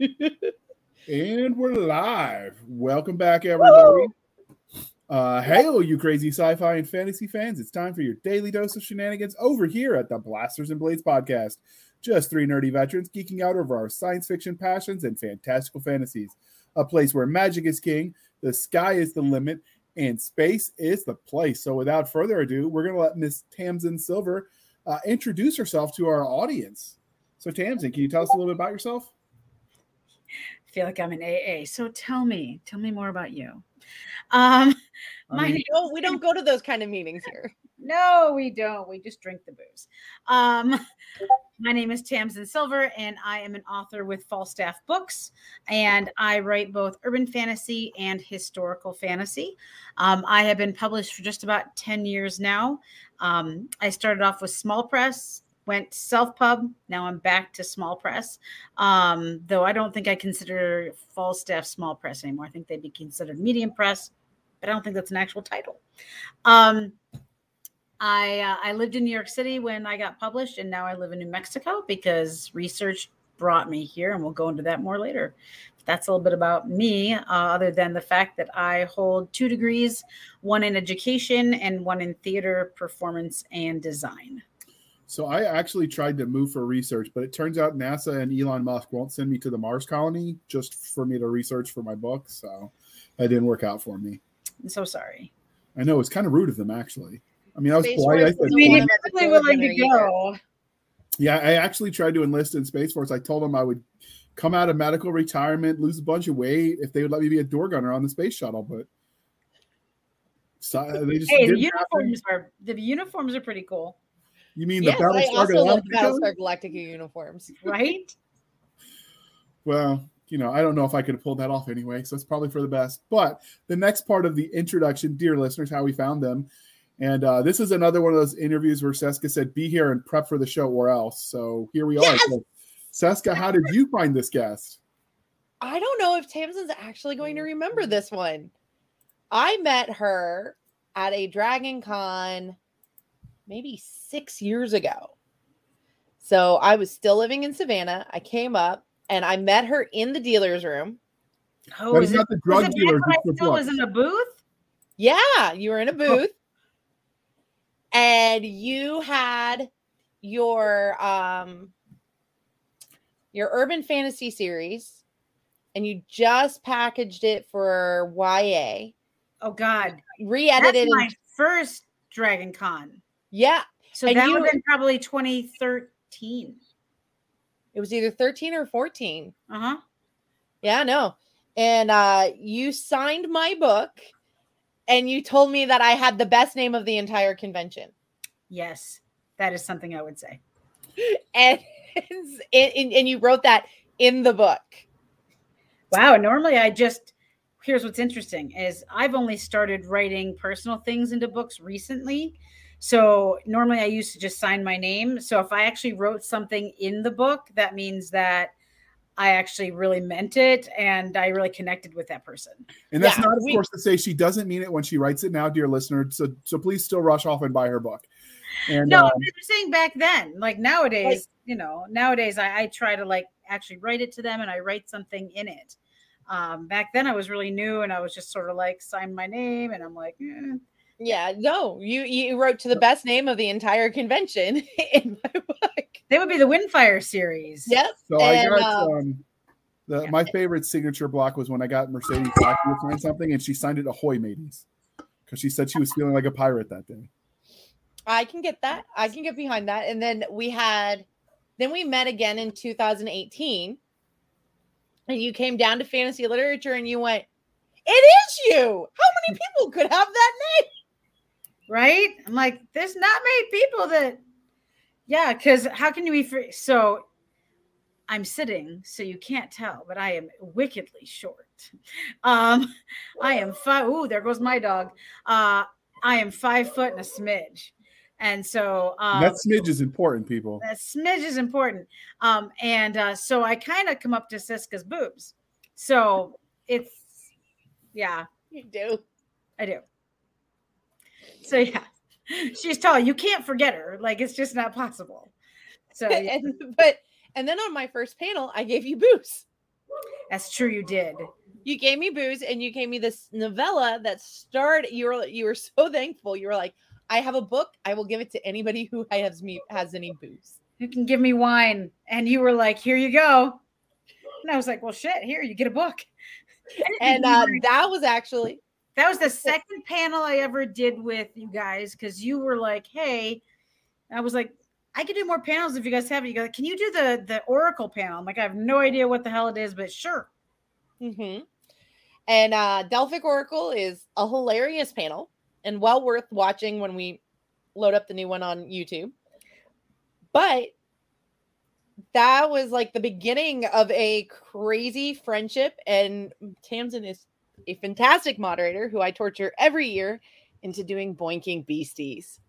and we're live. Welcome back, everybody. Uh, hail, you crazy sci-fi and fantasy fans! It's time for your daily dose of shenanigans over here at the Blasters and Blades podcast. Just three nerdy veterans geeking out over our science fiction passions and fantastical fantasies. A place where magic is king, the sky is the limit, and space is the place. So, without further ado, we're going to let Miss Tamsin Silver uh, introduce herself to our audience. So, Tamsin, can you tell us a little bit about yourself? I feel like I'm in AA. So tell me, tell me more about you. Um, my don't, we don't go to those kind of meetings here. no, we don't. We just drink the booze. Um, my name is Tamsin Silver, and I am an author with Falstaff Books, and I write both urban fantasy and historical fantasy. Um, I have been published for just about 10 years now. Um, I started off with small press, went self pub. Now I'm back to small press. Um, though I don't think I consider Falstaff small press anymore. I think they'd be considered medium press, but I don't think that's an actual title. Um, I uh, I lived in New York City when I got published, and now I live in New Mexico because research brought me here, and we'll go into that more later. That's a little bit about me, uh, other than the fact that I hold two degrees, one in education and one in theater, performance, and design. So I actually tried to move for research, but it turns out NASA and Elon Musk won't send me to the Mars colony just for me to research for my book. So that didn't work out for me. I'm so sorry. I know it's kind of rude of them, actually. I mean, I was Space polite. I Force said, I mean, one you're of the perfectly doors willing to go. yeah, I actually tried to enlist in Space Force. I told them I would come out of medical retirement, lose a bunch of weight if they would let me be a door gunner on the space shuttle, but so uh, they just Hey, the didn't happen. uniforms are the uniforms are pretty cool, You mean Yes, the I Battlestar also love the Galactica? Battlestar Galactica uniforms. right? Well, you know, I don't know if I could have pulled that off anyway, so it's probably for the best. But the next part of the introduction, dear listeners, how we found them. And uh, this is another one of those interviews where Cisca said, be here and prep for the show or else. So here we are. Yes! So, Cisca, how did you find this guest? I don't know if Tamsin's actually going to remember this one. I met her at a Dragon Con maybe six years ago. So I was still living in Savannah. I came up and I met her in the dealer's room. Oh, That is is it, not the was drug it dealer. I just the still was books. in a booth? Yeah, you were in a booth. and you had your um your urban fantasy series and you just packaged it for YA. Oh God, that's Re-edited my and- first Dragon Con. Yeah, So And that you- would have been probably 2013. it was either 13 or 14. Uh huh. Yeah, no. And uh you signed my book and you told me that I had the best name of the entire convention. Yes, that is something I would say. And and, and you wrote that in the book. Wow. Normally, I just here's what's interesting is I've only started writing personal things into books recently. So normally I used to just sign my name. So if I actually wrote something in the book, that means that I actually really meant it and I really connected with that person. And that's Yeah, not, of we- course, to say she doesn't mean it when she writes it now, dear listener. So, so please still rush off and buy her book. And no, uh, I'm saying back then. Like nowadays, you know, nowadays I, I try to like actually write it to them and I write something in it. Um, back then I was really new and I was just sort of like sign my name and I'm like, eh. Yeah, no, you you wrote to the best name of the entire convention in my book. they would be the Windfire series. Yep. So I got um, um, the, yeah. my favorite signature block was when I got Mercedes Lackey to sign something, and she signed it "Ahoy, mateys," because she said she was feeling like a pirate that day. I can get that. I can get behind that. And then we had, then we met again in 2018, and you came down to fantasy literature, and you went, "It is you. How many people could have that name?" Right? I'm like, there's not many people that, yeah, because how can you be free? So I'm sitting, so you can't tell, but I am wickedly short. Um, I am five. Ooh, there goes my dog. Uh, I am five foot and a smidge. And so um, that smidge is important, people. that smidge is important. Um, and uh, so I kind of come up to Cisca's boobs. So it's, yeah, You do. I do. So yeah, she's tall. You can't forget her. Like it's just not possible. So yeah. and but and then on my first panel, I gave you booze. That's true. You did. You gave me booze, and you gave me this novella that started. You were you were so thankful. You were like, "I have a book. I will give it to anybody who has me has any booze." You can give me wine, and you were like, "Here you go." And I was like, "Well, shit. Here, you get a book." And uh, that was actually that was the second panel I ever did with you guys because you were like, "Hey," I was like, "I could do more panels if you guys have it." You go, "Can you do the the Oracle panel?" I'm like, "I have no idea what the hell it is, but sure." Mm-hmm. And uh, Delphic Oracle is a hilarious panel and well worth watching when we load up the new one on YouTube. But that was like the beginning of a crazy friendship. And Tamsin is a fantastic moderator who I torture every year into doing boinking beasties.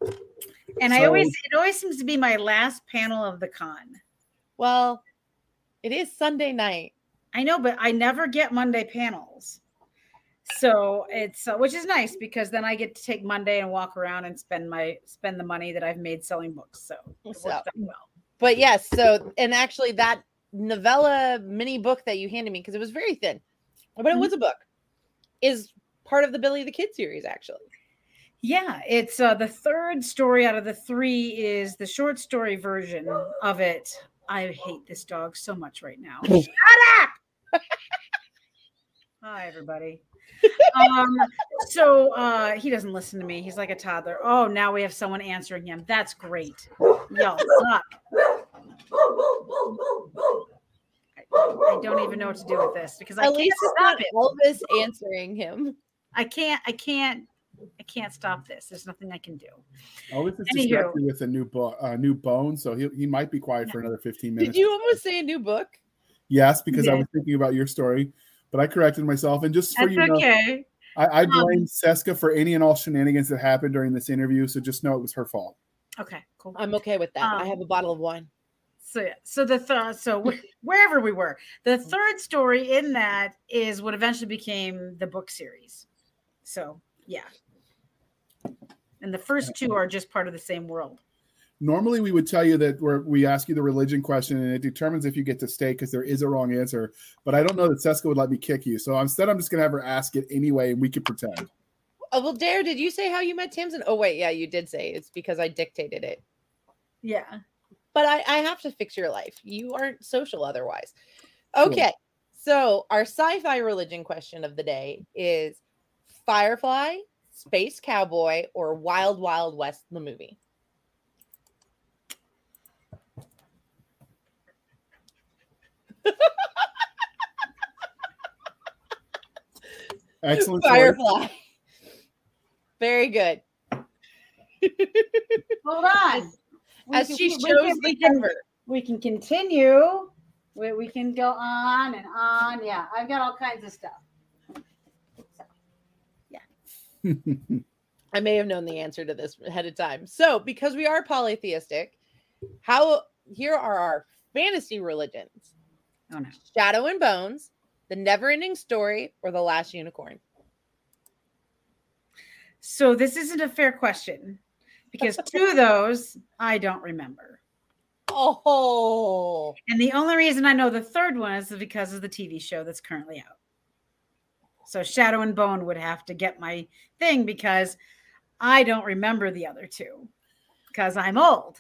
And I always, it always seems to be my last panel of the con. Well, it is Sunday night. I know, but I never get Monday panels. So it's uh, which is nice because then I get to take Monday and walk around and spend my spend the money that I've made selling books. So, so well. But yes, so and actually that novella mini book that you handed me because it was very thin, but it mm-hmm. was a book, is part of the Billy the Kid series actually. Yeah, it's uh, the third story out of the three is the short story version of it. I hate this dog so much right now. Shut up! Hi, everybody um, so uh, he doesn't listen to me. He's like a toddler. Oh, now we have someone answering him. That's great. Y'all suck. I, I don't even know what to do with this because I At can't stop it. Elvis answering him. I can't. I can't. I can't stop this. There's nothing I can do. Elvis is distracted with a new book, uh, new bone, so he he might be quiet yeah. for another 15 minutes. Did you almost say a new book? Yes, because yeah. I was thinking about your story but I corrected myself. And just for That's you know, okay. I, I um, blame um, Cisca for any and all shenanigans that happened during this interview. So just know it was her fault. Okay, cool. I'm okay with that. Um, I have a bottle of wine. So yeah, so the th- so wherever we were, the mm-hmm. third story in that is what eventually became the book series. So yeah, and the first two are just part of the same world normally we would tell you that we we ask you the religion question and it determines if you get to stay because there is a wrong answer. But I don't know that Cisca would let me kick you. So instead, I'm just going to have her ask it anyway and we could pretend. Oh, well, Dare, did you say how you met Tamsin? Oh, wait. Yeah, you did say it's because I dictated it. Yeah. But I, I have to fix your life. You aren't social otherwise. Okay. Cool. So our sci fi religion question of the day is Firefly, Space Cowboy, or Wild Wild West, the movie? Excellent. Firefly. Very good. Hold on. As she shows we the cover. We can continue. We, we can go on and on. Yeah, I've got all kinds of stuff. So, yeah. I may have known the answer to this ahead of time. So, because we are polytheistic, how here are our fantasy religions. Oh, no. Shadow and Bones, The Never Ending Story, or The Last Unicorn? So this isn't a fair question because two of those I don't remember. Oh. And the only reason I know the third one is because of the TV show that's currently out. So Shadow and Bone would have to get my thing because I don't remember the other two because I'm old.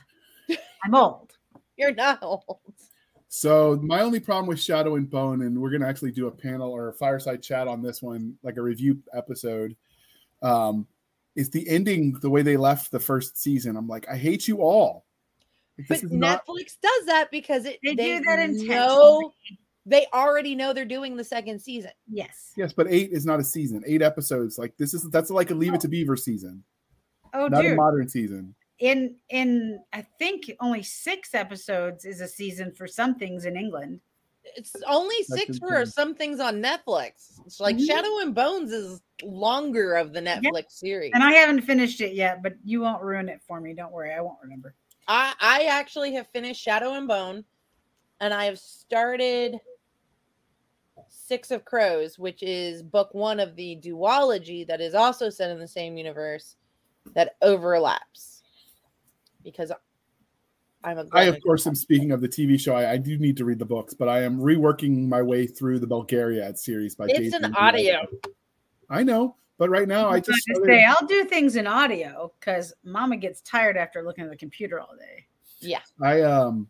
I'm old. You're not old. So my only problem with Shadow and Bone, and we're gonna actually do a panel or a fireside chat on this one, like a review episode, um, is the ending the way they left the first season. I'm like, I hate you all. Like, but Netflix not... does that because it they, they do that intentionally. Know, they already know they're doing the second season. Yes. Yes, but eight is not a season. Eight episodes. Like this is that's like a Leave It to Beaver season. Oh, not dude. a modern season in in I think only six episodes is a season for some things in England. It's only six for some things on Netflix. It's like mm-hmm. Shadow and Bones is longer of the Netflix series. And I haven't finished it yet, but you won't ruin it for me. Don't worry, I won't remember. I I actually have finished Shadow and Bone, and I have started Six of Crows, which is book one of the duology that is also set in the same universe that overlaps because I'm a I, of course, am speaking of the TV show. I, I do need to read the books, but I am reworking my way through the Belgariad series by It's Jason an audio. I know, but right now I I just to started- say I'll do things in audio because Mama gets tired after looking at the computer all day. Yeah. I um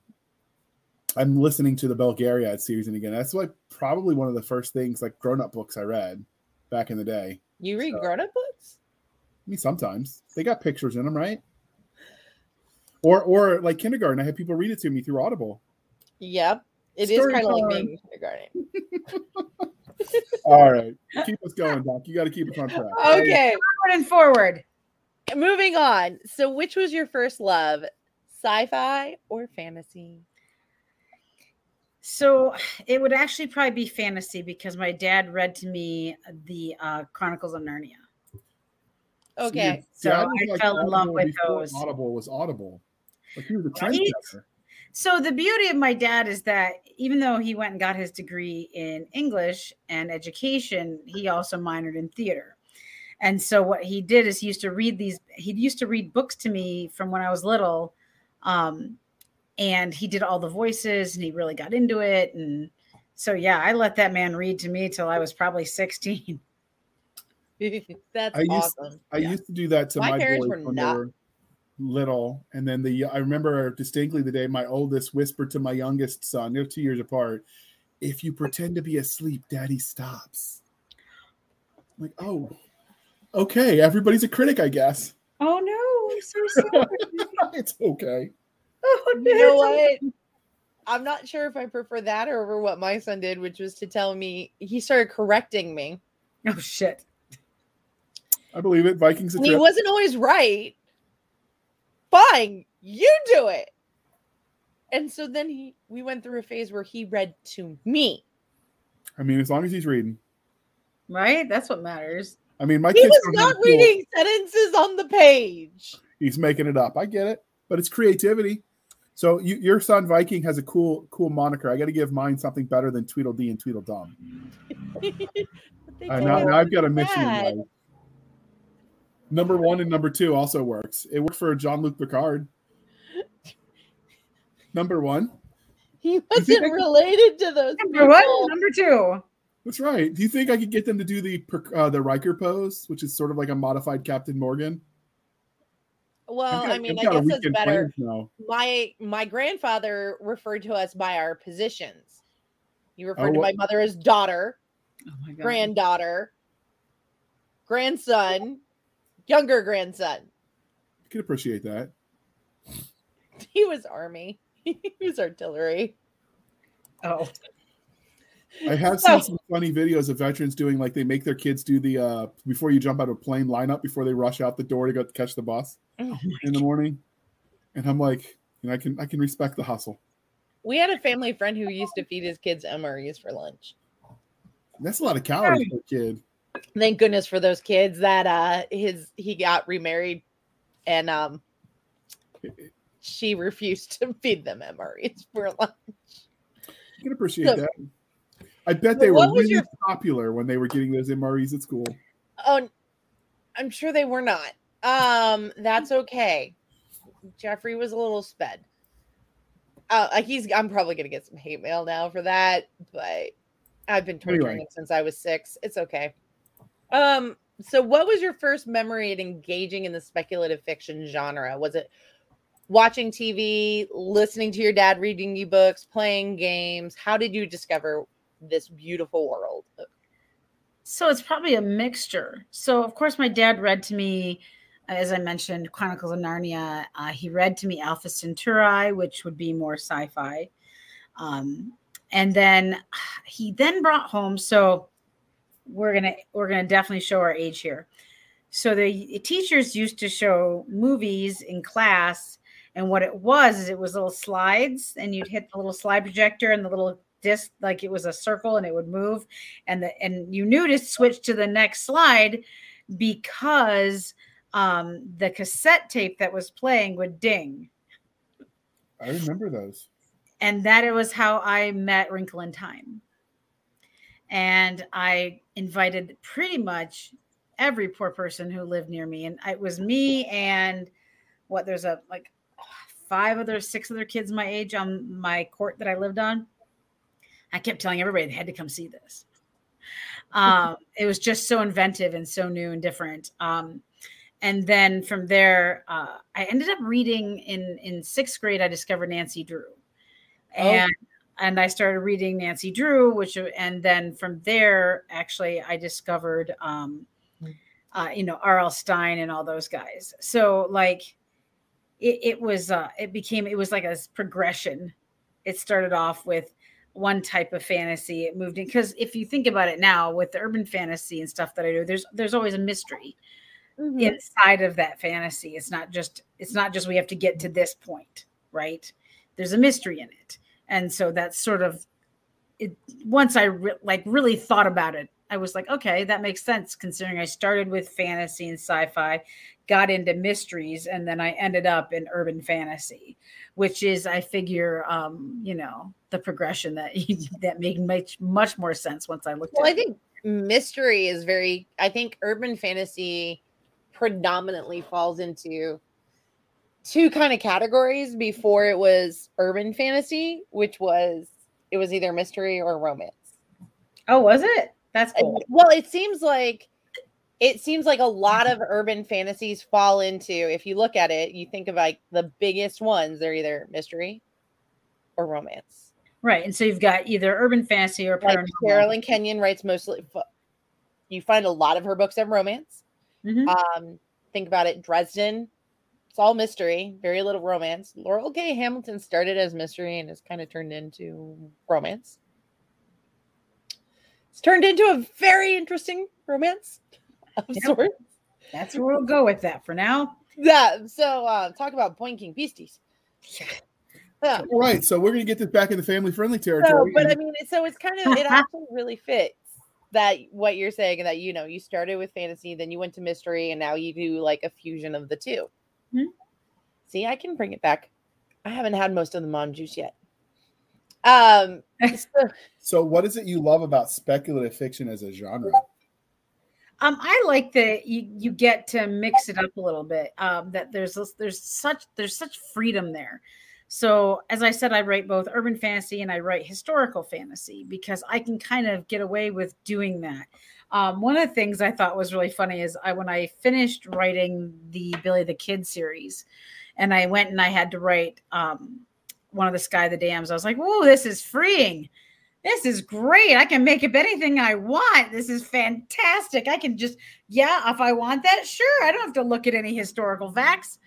I'm listening to the Belgariad series and again. That's like probably one of the first things like grown up books I read back in the day. You read So- grown up books? I mean, sometimes they got pictures in them, right? Or or like kindergarten, I had people read it to me through Audible. Yep. It is Story kind of like time. being kindergarten. All right, keep us going, Doc. You got to keep us on track. Okay. Forward and forward. Moving on. So, which was your first love, sci-fi or fantasy? So it would actually probably be fantasy because my dad read to me the uh, Chronicles of Narnia. Okay. So Dad I like, fell in love with before those. Audible was Audible. Like he was a Right? trendsetter. So the beauty of my dad is that even though he went and got his degree in English and education, he also minored in theater. And so what he did is he used to read these he used to read books to me from when I was little. Um, and he did all the voices and he really got into it and so yeah, I let that man read to me till I was probably 16. That's I used- awesome. I Yeah. used to do that to My my, parents boys were when not- they were little, and then the I remember distinctly the day my oldest whispered to my youngest son, they're two years apart, "If you pretend to be asleep, Daddy stops." I'm like, oh, okay, everybody's a critic, I guess. Oh no, I'm so sorry. it's okay. oh, no. you know what? I'm not sure if I prefer that or over what my son did, which was to tell me he started correcting me. Oh shit. I believe it. Vikings a And he wasn't always right. Fine, you do it. And so then he we went through a phase where he read to me. I mean, as long as he's reading. Right? That's what matters. I mean, my He kids was don't have not a cool- reading sentences on the page. He's making it up. I get it, but it's creativity. So you, your son Viking has a cool, cool moniker. I got to give mine something better than Tweedledee and Tweedledum. They Uh, now, now I've got a that. mission in life. Number one and number two also works. It worked for Jean Luc Picard. Number one. He wasn't I could- related to those. Number one, number two. That's right. Do you think I could get them to do the uh, the Riker pose, which is sort of like a modified Captain Morgan? Well, I've got- I mean, I've I got a guess that's weekend better. My my grandfather referred to us by our positions. He referred to my mother as daughter, Oh my god. granddaughter, grandson, younger grandson. I can appreciate that. He was army. he was artillery. Oh. I have So- seen some funny videos of veterans doing like they make their kids do the uh before you jump out of a plane lineup before they rush out the door to go catch the bus Oh in the morning. And I'm like, you know, I can I can respect the hustle. We had a family friend who used to feed his kids MREs for lunch. That's a lot of calories for a kid. Thank goodness for those kids that uh his he got remarried and um she refused to feed them MREs for lunch. I can appreciate So- that. I bet they were really your- popular when they were getting those MREs at school. Oh, I'm sure they were not. Um, that's okay. Jeffrey was a little sped. Uh, like he's. I'm probably gonna get some hate mail now for that, but I've been torturing Anyway. him since I was six. It's okay. Um. So, what was your first memory at engaging in the speculative fiction genre? Was it watching TV, listening to your dad reading you books, playing games? How did you discover this beautiful world? So it's probably a mixture. So of course my dad read to me, as I mentioned, Chronicles of Narnia. Uh, he read to me Alpha Centauri, which would be more sci-fi. Um, and then he then brought home. So we're gonna we're gonna definitely show our age here. So the teachers used to show movies in class, and what it was is it was little slides, and you'd hit the little slide projector, and the little disc like it was a circle, and it would move, and the and you knew to switch to the next slide because um, the cassette tape that was playing would ding, I remember those. and that it was how I met Wrinkle in Time. And I invited pretty much every poor person who lived near me, and it was me and what there's a like five other, six other kids my age on my court that I lived on. I kept telling everybody they had to come see this. Um, it was just so inventive and so new and different. Um, and then from there, uh, I ended up reading in in sixth grade. I discovered Nancy Drew, Oh. And I started reading Nancy Drew, which and then from there, actually, I discovered, um, uh, you know, R.L. Stine and all those guys. So like, it, it was uh, it became it was like a progression. It started off with one type of fantasy. It moved in because if you think about it now, with the urban fantasy and stuff that I do, there's there's always a mystery Mhm. inside of that fantasy it's not just it's not just we have to get to this point right there's a mystery in it and so that's sort of it once i re- like really thought about it i was like okay that makes sense considering i started with fantasy and sci-fi got into mysteries and then i ended up in urban fantasy which is i figure um you know the progression that that made much much more sense once i looked Well, at I think mystery is very, I think urban fantasy predominantly falls into two kind of categories before it was urban fantasy, which was it was either mystery or romance. oh was it that's cool Well, it seems like it seems like a lot of urban fantasies fall into if you look at it, you think of like the biggest ones, they're either mystery or romance. Right. And so you've got either urban fantasy or Like paranormal. Sherrilyn Kenyon writes mostly you find a lot of her books have romance. Mhm. Um, think about it, Dresden. It's all mystery, very little romance. Laurell K. Hamilton started as mystery and has kind of turned into romance. It's turned into a very interesting romance of Yep. sorts. That's where we'll go with that for now. Yeah. So uh, talk about boinking beasties. Yeah. All right, so we're gonna get this back in the family friendly So, territory. but I mean, so it's kind of it actually really fits that what you're saying and that you know you started with fantasy, then you went to mystery, and now you do like a fusion of the 2 Mhm. See, I can bring it back. I haven't had most of the mom juice yet. Um, so- so, what is it you love about speculative fiction as a genre? Um, I like that you you get to mix it up a little bit. Um, that there's there's such there's such freedom there. So as I said, I write both urban fantasy and I write historical fantasy because I can kind of get away with doing that. Um, one of the things I thought was really funny is I when I finished writing the Billy the Kid series, and I went and I had to write um, one of the Sky of the Damned. I was like, "Whoa, this is freeing! This is great! I can make up anything I want. This is fantastic! I can just yeah, if I want that, sure. I don't have to look at any historical facts."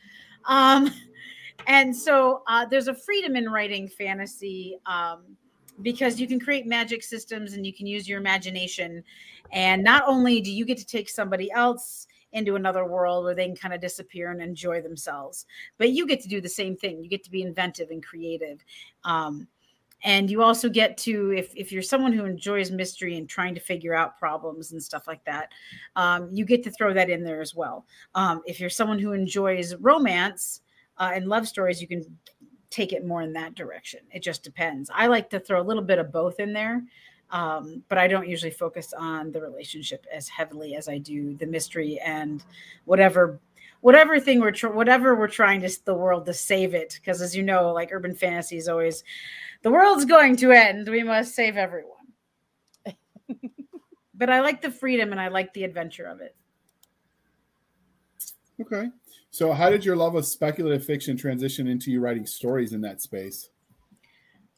Um, and so uh, there's a freedom in writing fantasy um, because you can create magic systems and you can use your imagination. And not only do you get to take somebody else into another world where they can kind of disappear and enjoy themselves but you get to do the same thing. You get to be inventive and creative. Um, and you also get to if, if you're someone who enjoys mystery and trying to figure out problems and stuff like that um, you get to throw that in there as well. Um, if you're someone who enjoys romance uh, and love stories, you can take it more in that direction. It just depends. I like to throw a little bit of both in there, um, but I don't usually focus on the relationship as heavily as I do the mystery and whatever whatever thing we're tr- whatever we're trying to the world to save it because as you know like urban fantasy is always the world's going to end we must save everyone but i like the freedom and i like the adventure of it Okay. So, how did your love of speculative fiction transition into you writing stories in that space?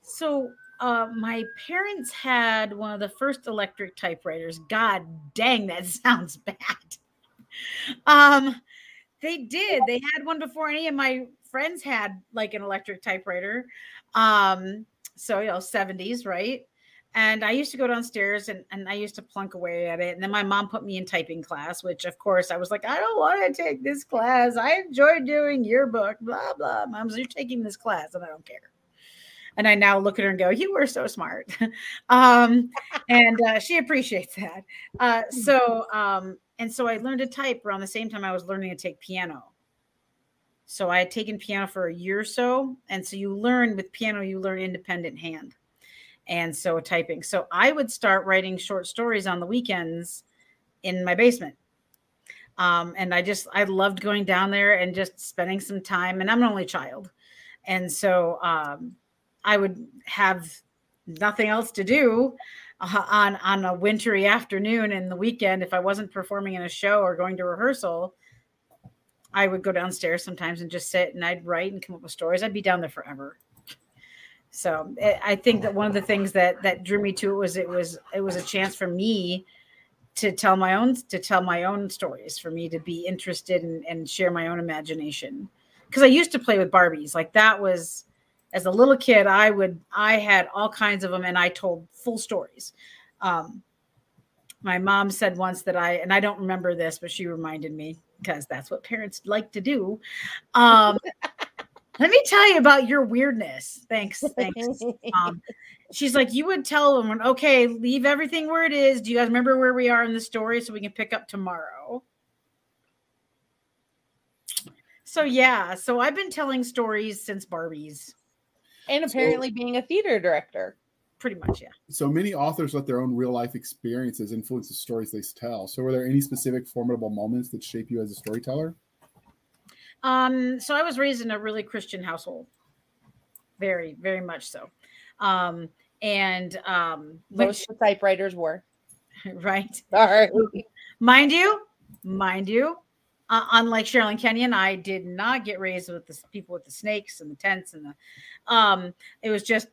So, uh, my parents had one of the first electric typewriters. God dang, that sounds bad. Um, they did. They had one before any of my friends had like an electric typewriter. Um, so you know, 70s, right? And I used to go downstairs and, and I used to plunk away at it. And then my mom put me in typing class, which of course I was like, I don't want to take this class. I enjoy doing yearbook, blah, blah. Mom's, you're taking this class and I don't care and I now look at her and go, "You were so smart," um, and uh, she appreciates that. Uh, so, um, and so I learned to type around the same time I was learning to take piano. So I had taken piano for a year or so, and so you learn with piano, you learn independent hand, and so typing. So I would start writing short stories on the weekends in my basement. Um, and I just I loved going down there and just spending some time. And I'm an only child, and so um, I would have nothing else to do uh, on on a wintry afternoon in the weekend if I wasn't performing in a show or going to rehearsal. I would go downstairs sometimes and just sit and I'd write and come up with stories. I'd be down there forever. So eh, I think that one of the things that that drew me to it was it was it was a chance for me to tell my own to tell my own stories for me to be interested in, and share my own imagination. Because i used to play with barbies. Like that was as a little kid i would i had all kinds of them and i told full stories. Um, my mom said once that i and i don't remember this but she reminded me because that's what parents like to do um, let me tell you about your weirdness. Thanks. Thanks. Um, she's like, you would tell them, okay, leave everything where it is. Do you guys remember where we are in the story so we can pick up tomorrow? So, yeah. So, I've been telling stories since Barbies. And apparently so, being a theater director. Pretty much, yeah. So many authors let their own real life experiences influence the stories they tell. So, were there any specific formidable moments that shape you as a storyteller? Um, so I was raised in a really Christian household, very, very much so. Um, and um, most which, typewriters were right. Sorry, mind you, mind you. Uh, unlike Sherrilyn Kenyon, I did not get raised with the people with the snakes and the tents and the. Um, it was just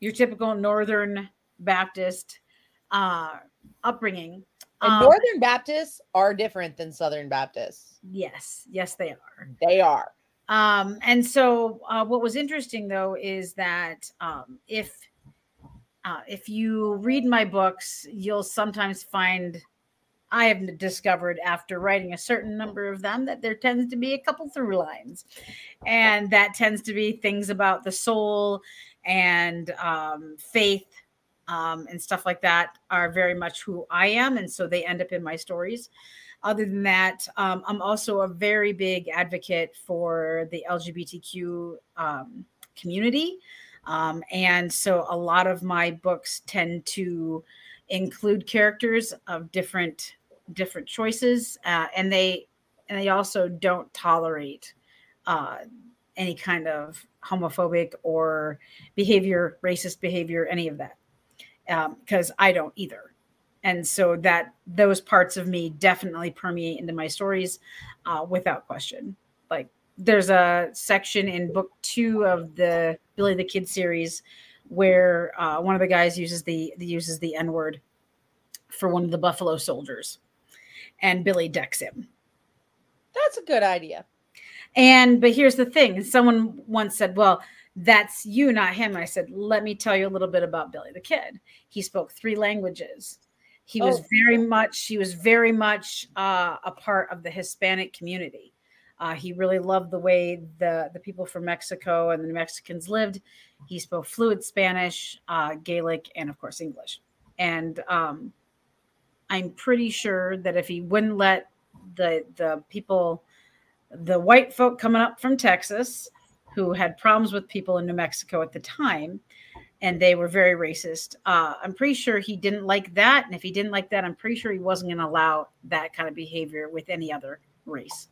your typical Northern Baptist uh, upbringing. And um, Northern Baptists are different than Southern Baptists. Yes, yes, they are. They are. Um, and so, uh, what was interesting though is that um, if uh, if you read my books, you'll sometimes find I have discovered after writing a certain number of them that there tends to be a couple through lines, and that tends to be things about the soul and um, faith um, and stuff like that are very much who I am. And so they end up in my stories. Other than that, um, I'm also a very big advocate for the LGBTQ um, community. Um, and so a lot of my books tend to include characters of different different choices uh, and they and they also don't tolerate uh, any kind of homophobic or behavior racist behavior any of that because um, I don't either. And so that those parts of me definitely permeate into my stories uh, without question. Like there's a section in book two of the Billy the Kid series where uh, one of the guys uses the, the uses the N word for one of the Buffalo soldiers, and Billy decks him. That's a good idea. And but here's the thing: someone once said, "Well, that's you, not him. I said, let me tell you a little bit about Billy the Kid. He spoke three languages. He was oh. very much, he was very much uh, a part of the Hispanic community. Uh, he really loved the way the, the people from Mexico and the Mexicans lived. He spoke fluent Spanish, uh, Gaelic, and of course English. And um, I'm pretty sure that if he wouldn't let the the people, the white folk coming up from Texas, who had problems with people in New Mexico at the time, and they were very racist. Uh, I'm pretty sure he didn't like that, and if he didn't like that, I'm pretty sure he wasn't going to allow that kind of behavior with any other race.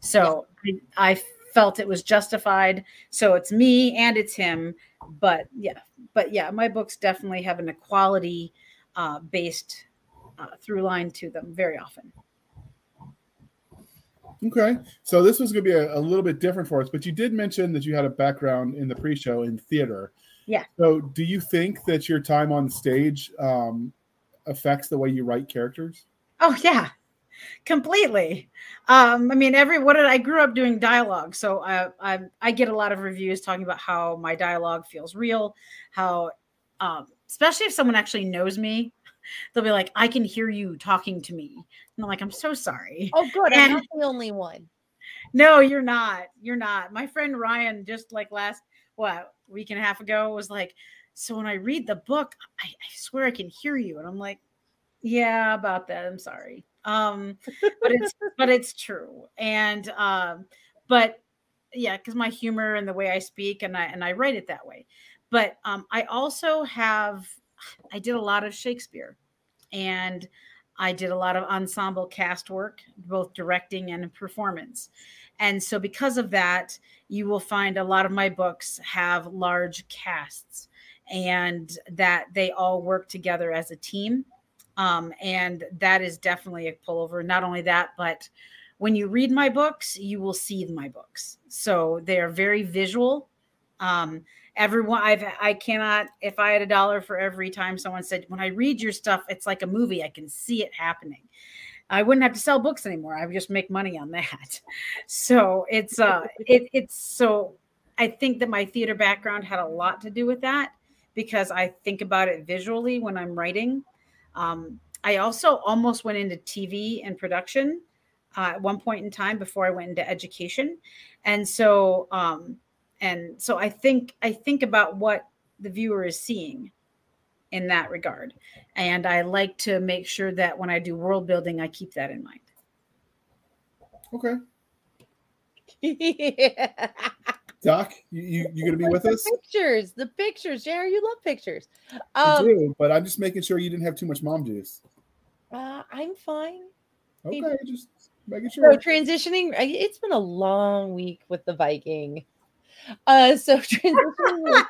So yeah. I, I felt it was justified. So it's me and it's him, but yeah, but yeah, my books definitely have an equality uh, based uh, through line to them very often. Okay. So this was going to be a, a, little bit different for us, but you did mention that you had a background in the pre show in theater. Yeah. So do you think that your time on stage um, affects the way you write characters? Oh, yeah. Completely. Um, I mean, every what did I grew up doing dialogue, so I, I I get a lot of reviews talking about how my dialogue feels real, how um, especially if someone actually knows me, they'll be like, I can hear you talking to me. And I'm like, I'm so sorry. Oh, good. And, I'm not the only one. No, you're not. You're not. My friend Ryan, just like last, what, week and a half ago, was like, So when I read the book, I, I swear I can hear you. And I'm like, Yeah, about that. I'm sorry. Um, but it's but it's true. And um, but yeah, because my humor and the way I speak and I and I write it that way. But um, I also have I did a lot of Shakespeare, and I did a lot of ensemble cast work, both directing and performance. And so, because of that, you will find a lot of my books have large casts and that they all work together as a team. Um, and that is definitely a pullover. Not only that, but when you read my books, you will see my books. So they are very visual. Um, everyone, I've, I cannot, if I had a dollar for every time someone said, when I read your stuff, it's like a movie, I can see it happening. I wouldn't have to sell books anymore. I would just make money on that. So it's, uh, it, it's so I think that my theater background had a lot to do with that because I think about it visually when I'm writing. Um, I also almost went into TV and production uh, at one point in time before I went into education, and so um, and so I think I think about what the viewer is seeing in that regard, and I like to make sure that when I do world building, I keep that in mind. Okay. yeah. Doc, you, you, you gonna be with the us? Pictures, the pictures, Jared. You love pictures. I Um, do, but I'm just making sure you didn't have too much mom juice. uh, I'm fine. Okay, just making So sure. transitioning, it's been a long week with the Viking. Uh, so transitioning.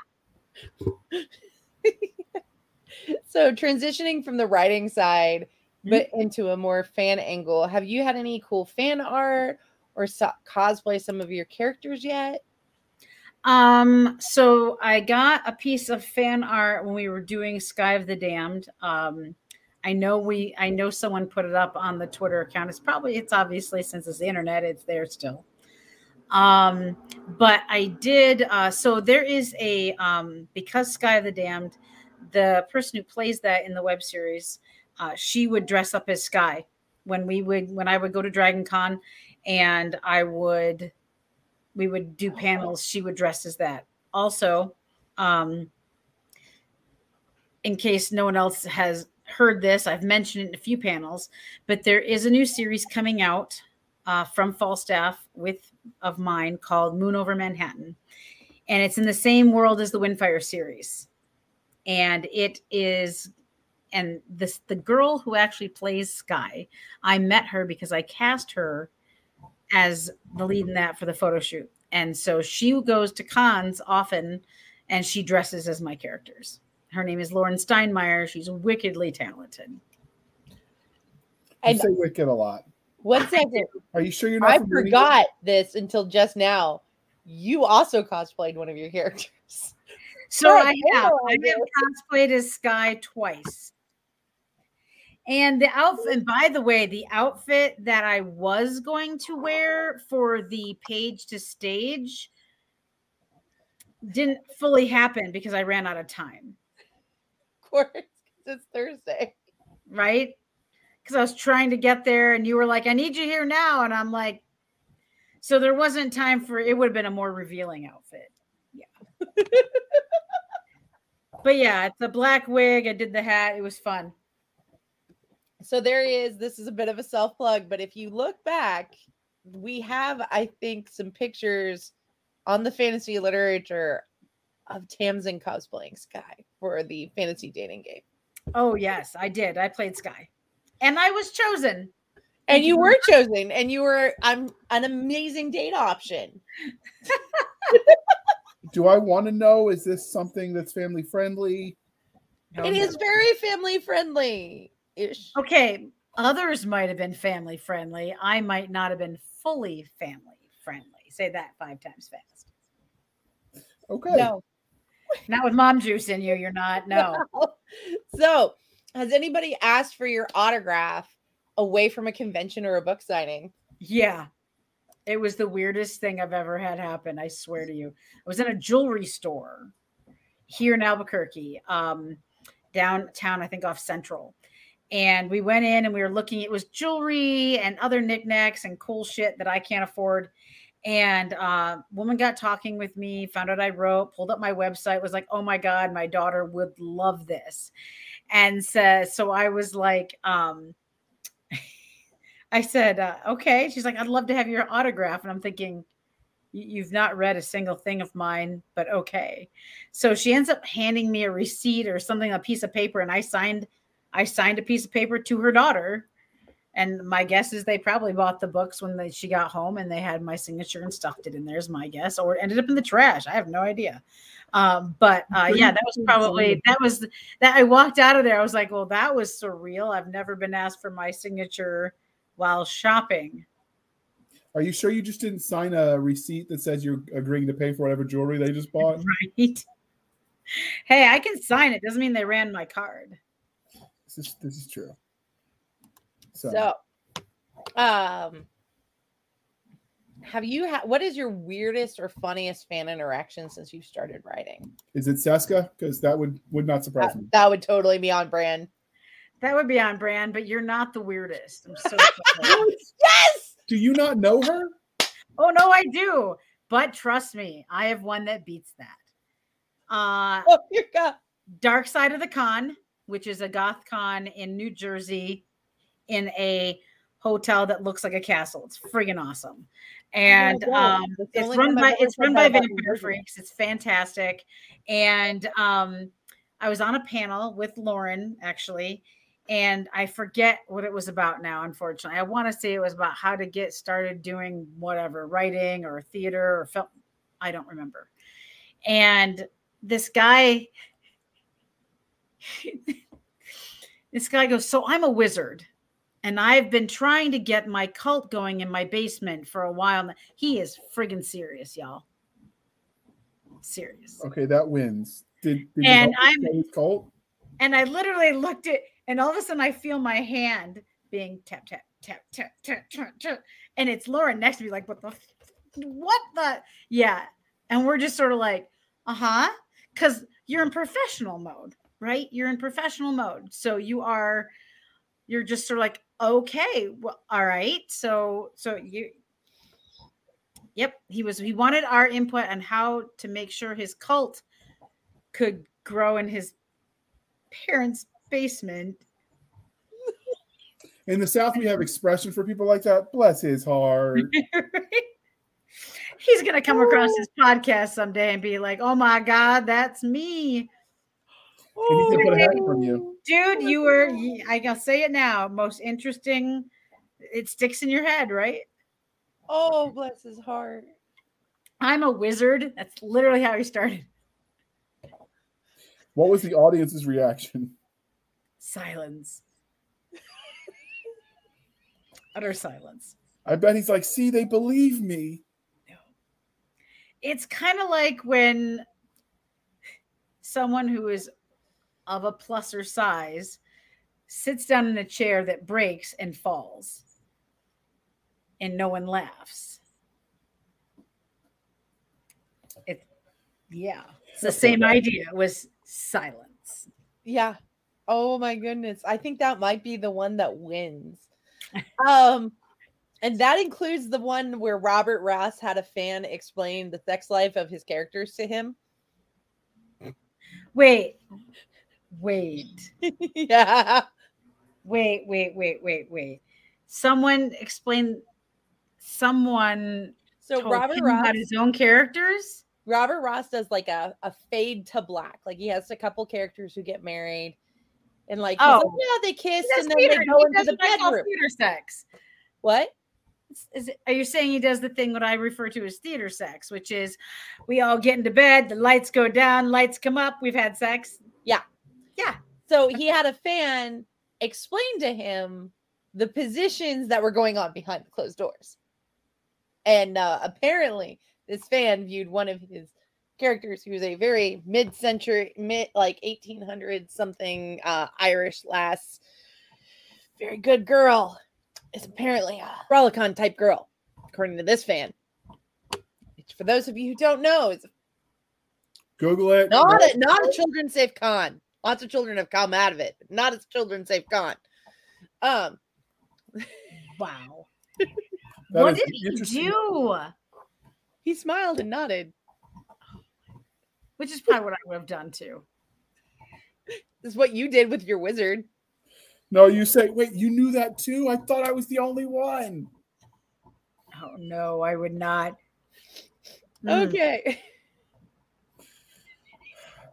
so transitioning from the writing side, but into a more fan angle. Have you had any cool fan art or so- cosplay some of your characters yet? Um, so I got a piece of fan art when we were doing Sky of the Damned. Um, I know we I know someone put it up on the Twitter account. It's probably it's obviously since it's the internet, it's there still. Um, but I did uh so there is a um because Sky of the Damned, the person who plays that in the web series, uh, she would dress up as Sky when we would when I would go to Dragon Con and I would we would do panels she would dress as that. Also um in case no one else has heard this i've mentioned it in a few panels but there is a new series coming out uh, from falstaff with of mine called moon over manhattan and it's in the same world as the windfire series and it is and this the girl who actually plays sky i met her because i cast her as the lead in that for the photo shoot. And so she goes to cons often and she dresses as my characters. Her name is Lauren Steinmeier. She's wickedly talented. And say wicked a lot. One second, Are you sure you're not? I from New forgot this until just now. You also cosplayed one of your characters. So Right, I I have I I have cosplayed as Sky twice. And the outfit, and by the way, the outfit that I was going to wear for the page to stage didn't fully happen because I ran out of time. Of course, 'cause it's Thursday. right? Because I was trying to get there and you were like, I need you here now. And I'm like, so there wasn't time for it, would have been a more revealing outfit. Yeah. but yeah, it's a black wig. I did the hat. It was fun. So there he is. This is a bit of a self plug, but if you look back, we have, I think, some pictures on the fantasy literature of Tamsin cosplaying Sky for the fantasy dating game. Oh, yes, I did. I played Sky and I was chosen. And you you. were chosen, and you were I'm an amazing date option. Do I want to know? Is this something that's family friendly? Oh, it no. is very family friendly ish. okay. Others might have been family friendly. I might not have been fully family friendly. Say that five times fast. Okay. No, not with mom juice in you. You're not. No. so, has anybody asked for your autograph away from a convention or a book signing? Yeah. It was the weirdest thing I've ever had happen. I swear to you. I was in a jewelry store here in Albuquerque, um, downtown, I think off Central. And we went in and we were looking, it was jewelry and other knickknacks and cool shit that I can't afford. And uh, woman got talking with me, found out I wrote, pulled up my website, was like, oh my God, my daughter would love this. And so, so I was like, um, I said, uh, okay. She's like, I'd love to have your autograph. And I'm thinking, "You- you've not read a single thing of mine, but okay. So she ends up handing me a receipt or something, a piece of paper, and I signed I signed a piece of paper to her daughter. And my guess is they probably bought the books when they, she got home and they had my signature and stuffed it in there, is my guess, or ended up in the trash. I have no idea. Um, but uh, yeah, that was probably that was that I walked out of there. I was like, well, that was surreal. I've never been asked for my signature while shopping. Are you sure you just didn't sign a receipt that says you're agreeing to pay for whatever jewelry they just bought? Right. Hey, I can sign it. Doesn't mean they ran my card. This is this is true. So, um, have you had what is your weirdest or funniest fan interaction since you started writing? Is it Cisca? Because that would would not surprise That, me. that would totally be on brand. That would be on brand, but you're not the weirdest. I'm so. Yes. Do you not know her? Oh no, I do. But trust me, I have one that beats that. Uh Oh, your God. Dark Side of the Con, which is a goth con in New Jersey in a hotel that looks like a castle. It's friggin' awesome. And Oh um it's run by it's run by Vampire Freaks. It's fantastic. And um I was on a panel with Lauren actually, and I forget what it was about now, unfortunately. I want to say it was about how to get started doing whatever, writing or theater or film. I don't remember. And this guy, this guy goes, So I'm a wizard. And I've been trying to get my cult going in my basement for a while. now." He is friggin' serious, y'all. Serious. Okay, that wins. Did, did And I'm- cult? And I literally looked at, and all of a sudden I feel my hand being tap, tap, tap, tap, tap, tap, tap. And it's Lauren next to me, like, what the, what the, yeah. And we're just sort of like, uh huh. Cause you're in professional mode, right? You're in professional mode. So you are, you're just sort of like, okay, well, all right. So, so you, yep. He was, he wanted our input on how to make sure his cult could grow in his parents' basement. In the South, we have expression for people like that. Bless his heart. He's gonna come across this podcast someday and be like, "Oh my god, that's me, And he's gonna put a hat from you. Dude! You were, I can say it now. Most interesting. It sticks in your head, right? Oh, bless his heart. I'm a wizard. That's literally how he started. What was the audience's reaction? Silence. Utter silence. I bet he's like, see, they believe me. it's kind of like when someone who is of a pluser size sits down in a chair that breaks and falls and no one laughs it yeah it's the same idea it was silence Yeah. Oh my goodness. I think that might be the one that wins. Um and that includes the one where Robert Ross had a fan explain the sex life of his characters to him. wait wait yeah. wait wait wait wait wait someone explain someone So Robert Ross about his own characters Robert Ross does like a, a fade to black. Like he has a couple characters who get married and like he's oh. like, Oh. yeah, they kiss and then they go into the what I call bedroom. Theater sex. What? Is- are you saying he does the thing what I refer to as theater sex, which is we all get into bed, the lights go down, lights come up, we've had sex. So he had a fan explain to him the positions that were going on behind the closed doors. And uh, apparently, this fan viewed one of his characters, who's a very mid-century, mid like 1800 something uh, Irish lass, very good girl, is apparently a Lolicon type girl, according to this fan. Which, for those of you who don't know, is Google it. not a, not a children safe con. Lots of children have come out of it, but not as children safe gone. Um, Wow. what did he do? he smiled and nodded. Which is probably what I would have done too. This is what you did with your wizard. No, you say, wait, you knew that too? I thought I was the only one. Oh no, I would not. Mm. Okay.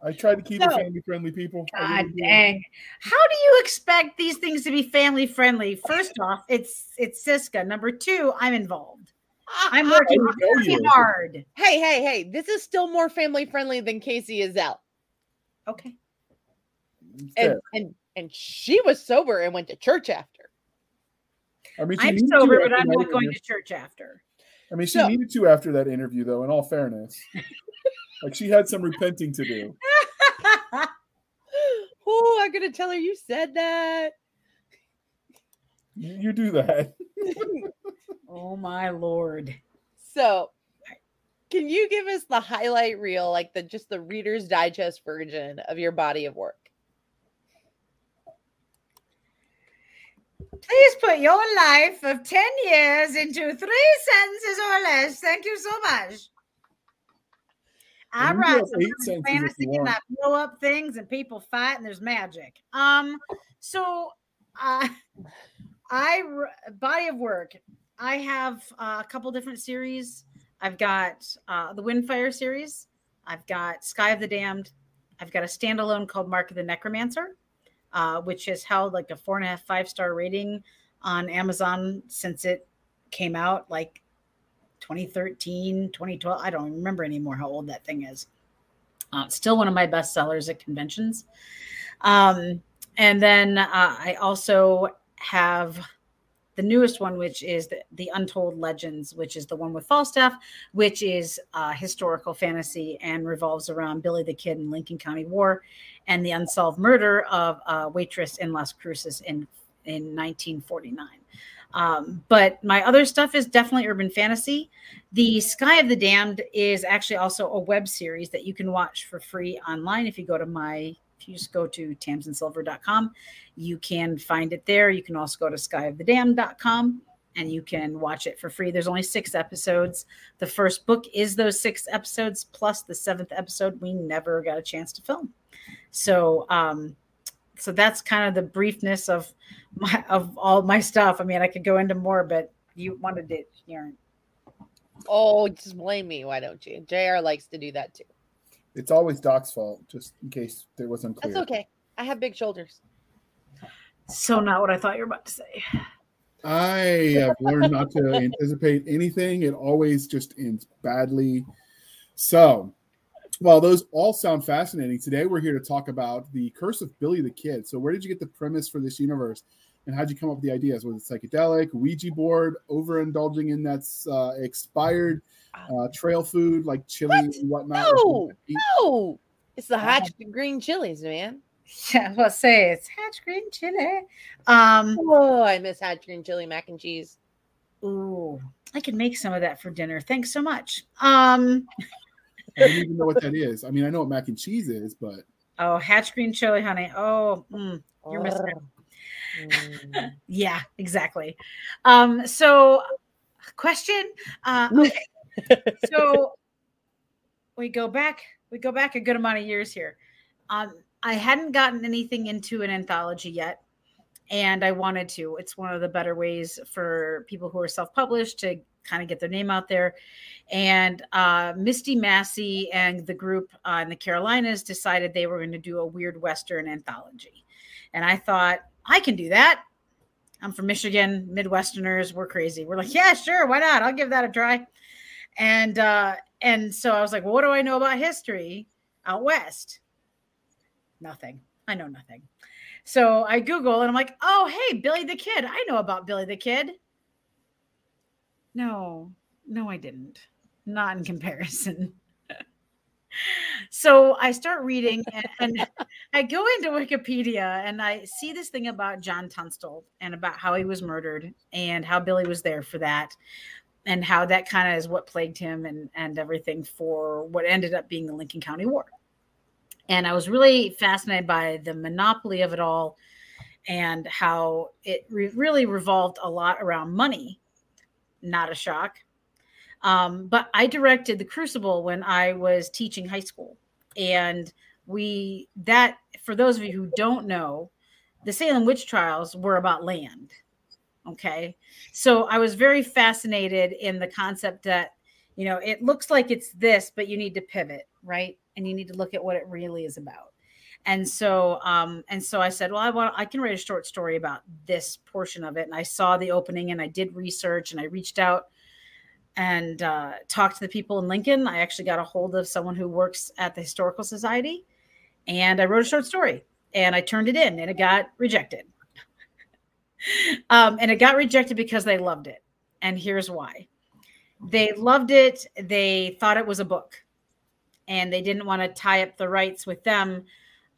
I tried to keep So- it family friendly, people. God really dang. How do you expect these things to be family friendly? First off, it's it's Cisca. Number two, I'm involved. I'm working I working hard. Hey, hey, hey! This is still more family friendly than Casey Azell, Okay. and and and she was sober and went to church after. I mean, I'm sober, but I'm not going interview. to church after. I mean, she So- needed to after that interview, though. In all fairness, like she had some repenting to do. Oh, I'm gonna tell her you said that. You, you do that. oh my lord. So, can you give us the highlight reel, like the just the Reader's Digest version of your body of work? Please put your life of 10 years into three sentences or less. Thank you so much. I write some eight urban sentences if fantasy and I blow up things and people fight and there's magic. Um, so uh, I body of work. I have uh, a couple different series. I've got uh, the Windfire series. I've got Sky of the Damned. I've got a standalone called Mark of the Necromancer, uh, which has held like a four and a half, five star rating on Amazon since it came out, like 2013, 2012. I don't remember anymore how old that thing is. Uh, still one of my best sellers at conventions. Um, and then uh, I also have the newest one, which is the, the Untold Legends, which is the one with Falstaff, which is uh, historical fantasy and revolves around Billy the Kid in Lincoln County War and the unsolved murder of a waitress in Las Cruces in in 1949. Um, but my other stuff is definitely urban fantasy. The Sky of the Damned is actually also a web series that you can watch for free online. If you go to my if you just go to tamsinsilver.com you can find it there. You can also go to skyofthedamned.com and you can watch it for free. There's only six episodes. The first book is those six episodes plus the seventh episode. We never got a chance to film. So um so that's kind of the briefness of my of all my stuff i mean i could go into more but you wanted it Sharon. Oh, just blame me, why don't you? JR likes to do that too. It's always Doc's fault, just in case there was unclear. That's okay. I have big shoulders. so not what i thought you were about to say I have learned not to anticipate anything. It always just ends badly. So, while those all sound fascinating, today we're here to talk about the curse of Billy the Kid. So, where did you get the premise for this universe? And how'd you come up with the ideas? Was it psychedelic, Ouija board, overindulging in that uh, expired uh, trail food like chili What? and whatnot? No, no. It's the hot green chilies, man. yeah let's say it's hatch green chili um Oh, I miss hot green chili mac and cheese. ooh i could make some of that for dinner thanks so much um I don't even know what that is. I mean, I know what mac and cheese is, but oh hatch green chili honey. Oh mm, You're missing it. Mm. yeah exactly. Um so question uh okay. So we go back we go back a good amount of years here. Um i hadn't gotten anything into an anthology yet and i wanted to. It's one of the better ways for people who are self-published to kind of get their name out there. And uh, misty massey and the group uh, in the carolinas decided they were going to do a weird western anthology. And i thought i can do that. I'm from michigan. Midwesterners we're crazy. We're like yeah sure why not? I'll give that a try. And uh and so i was like well, what do i know about history out west? Nothing. I know nothing. So i google and i'm like oh hey billy the kid. I know about billy the kid no no i didn't not in comparison so i start reading and, and i go into wikipedia and i see this thing about john tunstall and about how he was murdered and how billy was there for that and how that kind of is what plagued him and and everything for what ended up being the Lincoln County War. And I was really fascinated by the monopoly of it all and how it re- really revolved a lot around money. Not a shock. Um, but I directed the Crucible when I was teaching high school. And we, that, for those of you who don't know, the Salem witch trials were about land. Okay. So I was very fascinated in the concept that, you know, it looks like it's this, but you need to pivot, right? and you need to look at what it really is about. And so, um, and so I said, well, I want, I can write a short story about this portion of it. And I saw the opening, and I did research, and I reached out and uh, talked to the people in Lincoln. I actually got a hold of someone who works at the Historical Society, and I wrote a short story, and I turned it in, and it got rejected. um, and it got rejected because they loved it, and here's why: they loved it. They thought it was a book, and they didn't want to tie up the rights with them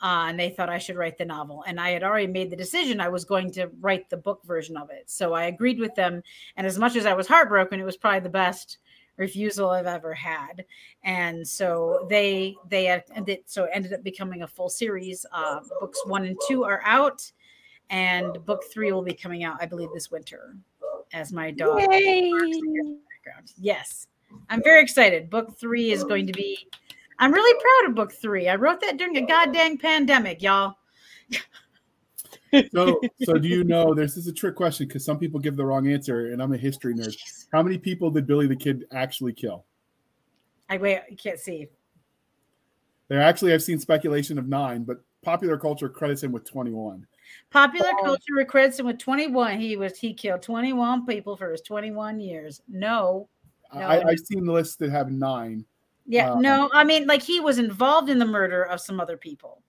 uh, and they thought I should write the novel. And I had already made the decision I was going to write the book version of it. So I agreed with them. And as much as I was heartbroken, it was probably the best refusal I've ever had. And so they they had, so it ended up becoming a full series. Uh, books one and two are out, and book three will be coming out, I believe, this winter. As my dog. Yes, I'm very excited. Book three is going to be I'm really proud of book three. I wrote that during a goddamn pandemic, y'all. so, so do you know? This is a trick question because some people give the wrong answer, and I'm a history nerd. How many people did Billy the Kid actually kill? I wait. You can't see. There actually, I've seen speculation of nine, but popular culture credits him with 21. Popular oh. culture credits him with 21. He was he killed 21 people for his 21 years. No, no I, have seen the list that have nine. Yeah, um, no, I mean, like he was involved in the murder of some other people,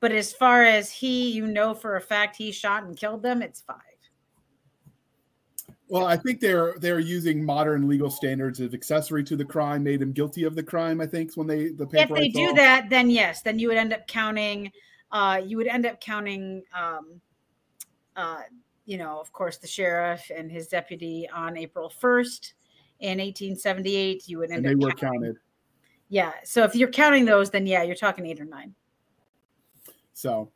but as far as he, you know, for a fact he shot and killed them, it's five. Well, I think they're they're using modern legal standards of accessory to the crime made him guilty of the crime. I think when they the if they do that, then yes, then you would end up counting. Uh, you would end up counting. Um, uh, you know, of course, the sheriff and his deputy on April first in 1878. You would end and they up were counting, counted. Yeah. So if you're counting those, then yeah, you're talking eight or nine. So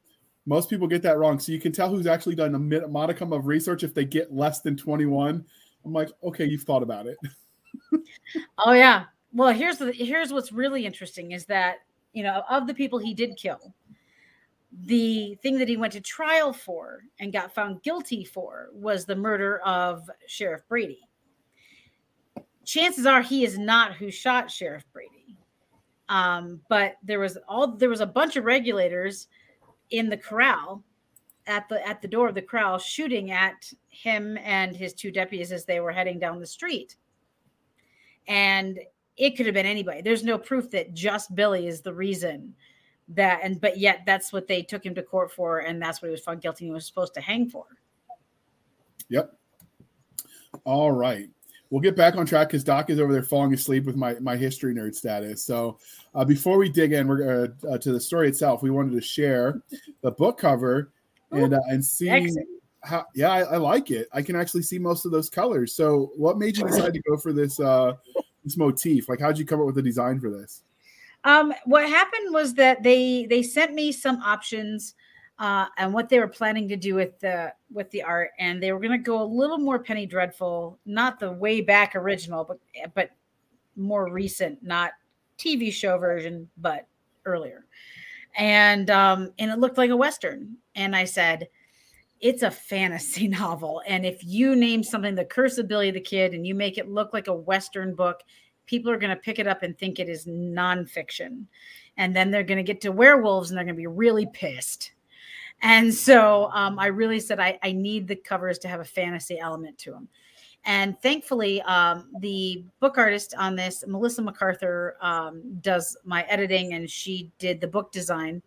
most people get that wrong. So you can tell who's actually done a modicum of research if they get less than 21. I'm like, okay, you've thought about it. oh yeah. Well, here's the here's what's really interesting is that you know of the people he did kill, the thing that he went to trial for and got found guilty for was the murder of Sheriff Brady. Chances are he is not who shot Sheriff Brady um, but there was all there was a bunch of regulators in the corral at the at the door of the corral shooting at him and his two deputies as they were heading down the street. And it could have been anybody. There's no proof that just Billy is the reason that and but yet that's what they took him to court for and that's what he was found guilty and was supposed to hang for. Yep. All right we'll get back on track because Doc is over there falling asleep with my my history nerd status. So uh, before we dig in, we're uh, uh, to the story itself. We wanted to share the book cover and uh, and see Excellent. how. Yeah, I, I, like it. I can actually see most of those colors. So, what made you decide to go for this uh, this motif? Like, how did you come up with the design for this? Um, what happened was that they they sent me some options uh, and what they were planning to do with the with the art, and they were going to go a little more Penny Dreadful, not the way back original, but but more recent, not TV show version, but earlier. And um, and it looked like a western, and I said, it's a fantasy novel, and if you name something the Curse of Billy the Kid, and you make it look like a western book, people are going to pick it up and think it is nonfiction, and then they're going to get to werewolves, and they're going to be really pissed and so um, I really said I, I, need the covers to have a fantasy element to them. And thankfully, um, the book artist on this, Melissa MacArthur, um, does my editing and she did the book design.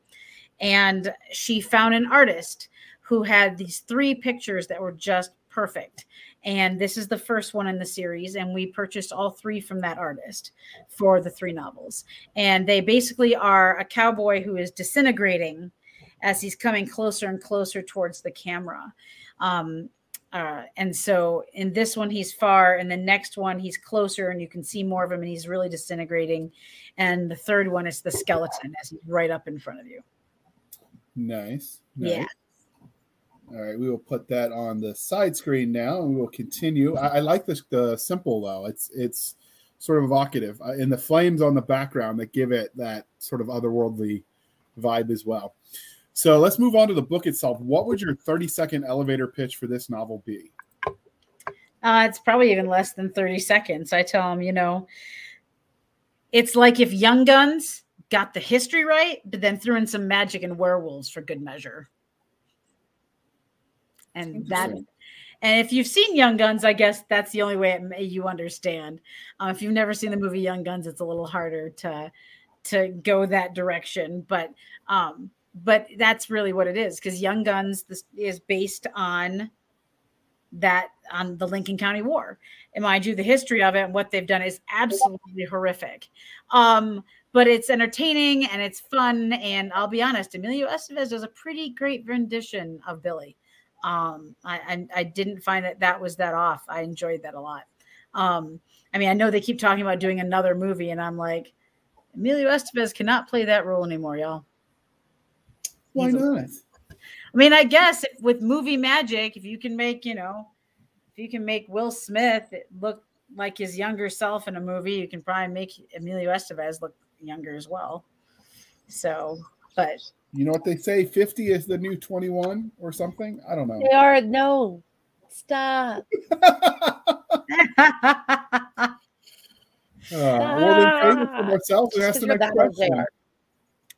And she found an artist who had these three pictures that were just perfect. And this is the first one in the series. And we purchased all three from that artist for the three novels. And they basically are a cowboy who is disintegrating as he's coming closer and closer towards the camera. Um, uh, and so in this one, he's far, and the next one, he's closer, and you can see more of him, and he's really disintegrating. And the third one is the skeleton as he's right up in front of you. Nice. nice. Yeah. All right, we will put that on the side screen now, and we will continue. I, I like this the simple though. It's it's sort of evocative, uh, and the flames on the background that give it that sort of otherworldly vibe as well. So let's move on to the book itself. What would your 30 second elevator pitch for this novel be? Uh, it's probably even less than 30 seconds. I tell them, you know, it's like if Young Guns got the history right, but then threw in some magic and werewolves for good measure. And that, and if you've seen Young Guns, I guess that's the only way it, you understand. Uh, if you've never seen the movie Young Guns, it's a little harder to to go that direction. But um, but that's really what it is because Young Guns is based on that on the Lincoln County War. And mind you, the history of it and what they've done is absolutely horrific. Um, but it's entertaining and it's fun. And I'll be honest, Emilio Estevez does a pretty great rendition of Billy. Um, I, I, I didn't find that that was that off. I enjoyed that a lot. Um, I mean, I know they keep talking about doing another movie, and I'm like, Emilio Estevez cannot play that role anymore, y'all. Why not? I mean, I guess if, with movie magic, if you can make, you know, if you can make Will Smith look like his younger self in a movie, you can probably make Emilio Estevez look younger as well. So, but You know what they say? 50 is the new 21 or something? I don't know. They are no. Stop. Uh, well, then save for myself and ask the Just 'cause next question.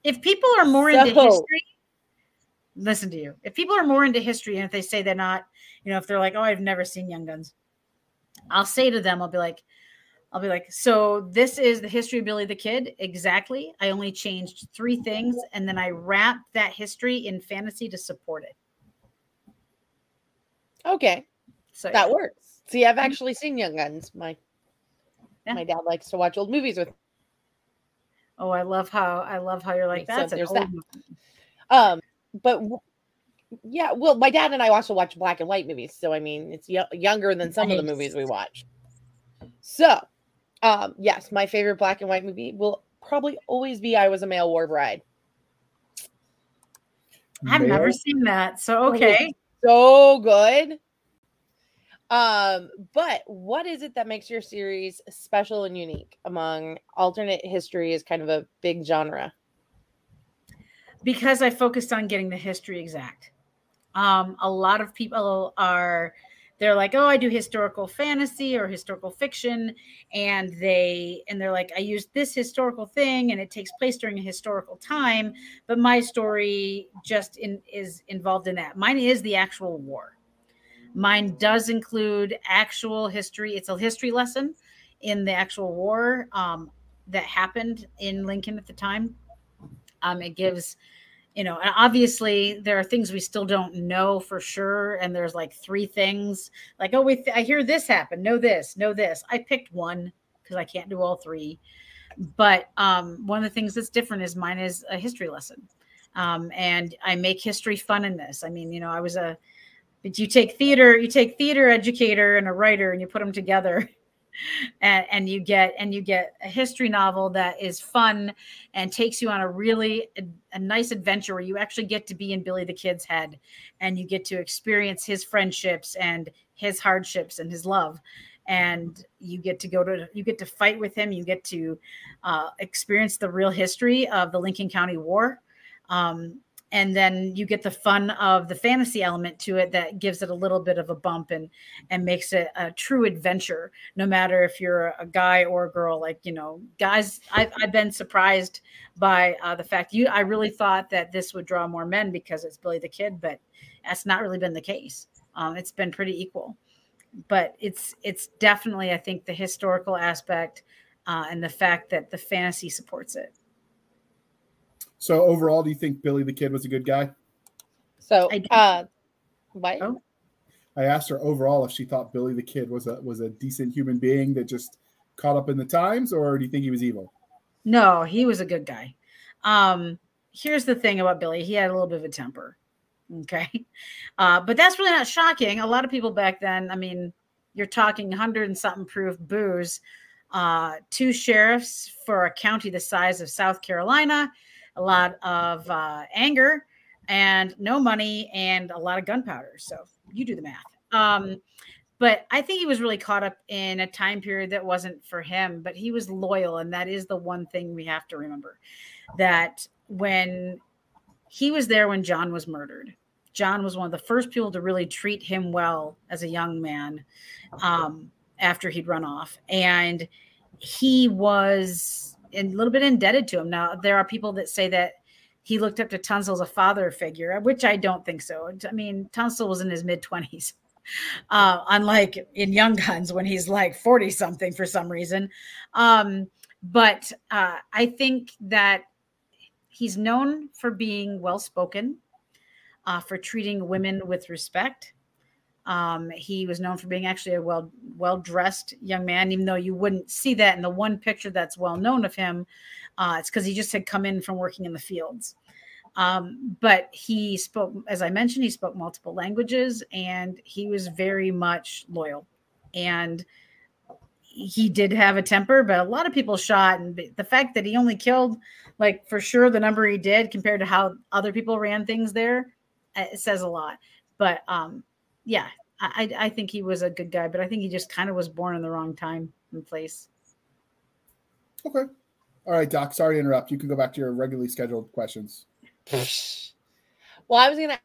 If people are more into history, listen to you. If people are more into history and if they say they're not, you know, if they're like, oh, I've never seen Young Guns, I'll say to them, I'll be like, I'll be like, so this is the history of Billy the Kid. Exactly. I only changed three things and then I wrapped that history in fantasy to support it. Okay, So that works. See, I've actually seen Young Guns. My Yeah. my dad likes to watch old movies with. oh, I love how I love how you're like So that's an old that. movie." Um, but yeah, well, my dad and I also watch black and white movies, so I mean, it's yo- younger than some of the movies we watch. So, um, yes, my favorite black and white movie will probably always be "I Was a Male War Bride." I've never seen that. So okay. so good. Um, but what is it that makes your series special and unique among alternate history is kind of a big genre? Because I focused on getting the history exact. Um, a lot of people are they're like, oh, I do historical fantasy or historical fiction, and they and they're like, I use this historical thing, and it takes place during a historical time, but my story just in, is involved in that. Mine is the actual war. Mine does include actual history. It's a history lesson in the actual war um, that happened in Lincoln at the time. Um, it gives, you know, and obviously there are things we still don't know for sure. And there's like three things like, oh, we th- I hear this happen. Know this, know this. I picked one because I can't do all three. But um, one of the things that's different is mine is a history lesson. Um, and I make history fun in this. I mean, you know, I was a, but you take theater, you take theater educator and a writer and you put them together and, and you get and you get a history novel that is fun and takes you on a really a, a nice adventure where you actually get to be in Billy the Kid's head and you get to experience his friendships and his hardships and his love. And you get to go to you get to fight with him. You get to uh, experience the real history of the lincoln county war. Um, and then you get the fun of the fantasy element to it that gives it a little bit of a bump and and makes it a true adventure no matter if you're a guy or a girl. Like you know guys i've, I've been surprised by uh, the fact you i really thought that this would draw more men because it's billy the kid but that's not really been the case. Um, it's been pretty equal. But it's it's definitely i think the historical aspect uh, and the fact that the fantasy supports it So overall, do you think Billy the Kid was a good guy? So, I uh, what? Oh. I asked her overall if she thought Billy the Kid was a was a decent human being that just caught up in the times, or do you think he was evil? No, he was a good guy. Um, here's the thing about Billy: he had a little bit of a temper. Okay, uh, but that's really not shocking. A lot of people back then, I mean, you're talking hundred and something proof booze, uh, two sheriffs for a county the size of South Carolina, a lot of uh, anger, and no money, and a lot of gunpowder. So you do the math. Um, but I think he was really caught up in a time period that wasn't for him, but he was loyal. And that is the one thing we have to remember that when he was there when John was murdered, John was one of the first people to really treat him well as a young man um, after he'd run off. And he was a little bit indebted to him. Now there are people that say that he looked up to Tunstall as a father figure, which I don't think so. I mean, Tunstall was in his mid twenties, uh, unlike in Young Guns when he's like forty something for some reason. Um, but uh, I think that he's known for being well spoken, uh, for treating women with respect. Um, he was known for being actually a well well dressed young man, even though you wouldn't see that in the one picture that's well known of him. Uh, it's because he just had come in from working in the fields. Um, but he spoke, as I mentioned, he spoke multiple languages and he was very much loyal. And he did have a temper, but a lot of people shot. And the fact that he only killed, like for sure, the number he did compared to how other people ran things there, uh, it says a lot. But um, yeah, I, I think he was a good guy, but I think he just kind of was born in the wrong time and place. Okay. All right, Doc. Sorry to interrupt. You can go back to your regularly scheduled questions. well, I was going to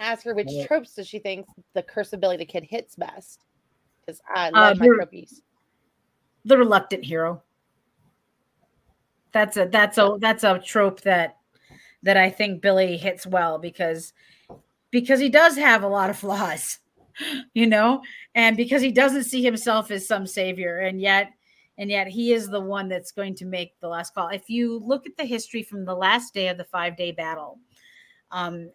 ask her which tropes does she think the curse ability kid hits best because I uh, love uh, my tropes. The reluctant hero. That's a that's a that's a trope that that I think Billy hits well because because he does have a lot of flaws, you know, and because he doesn't see himself as some savior, and yet and yet he is the one that's going to make the last call. If you look at the history from the last day of the five day battle, um,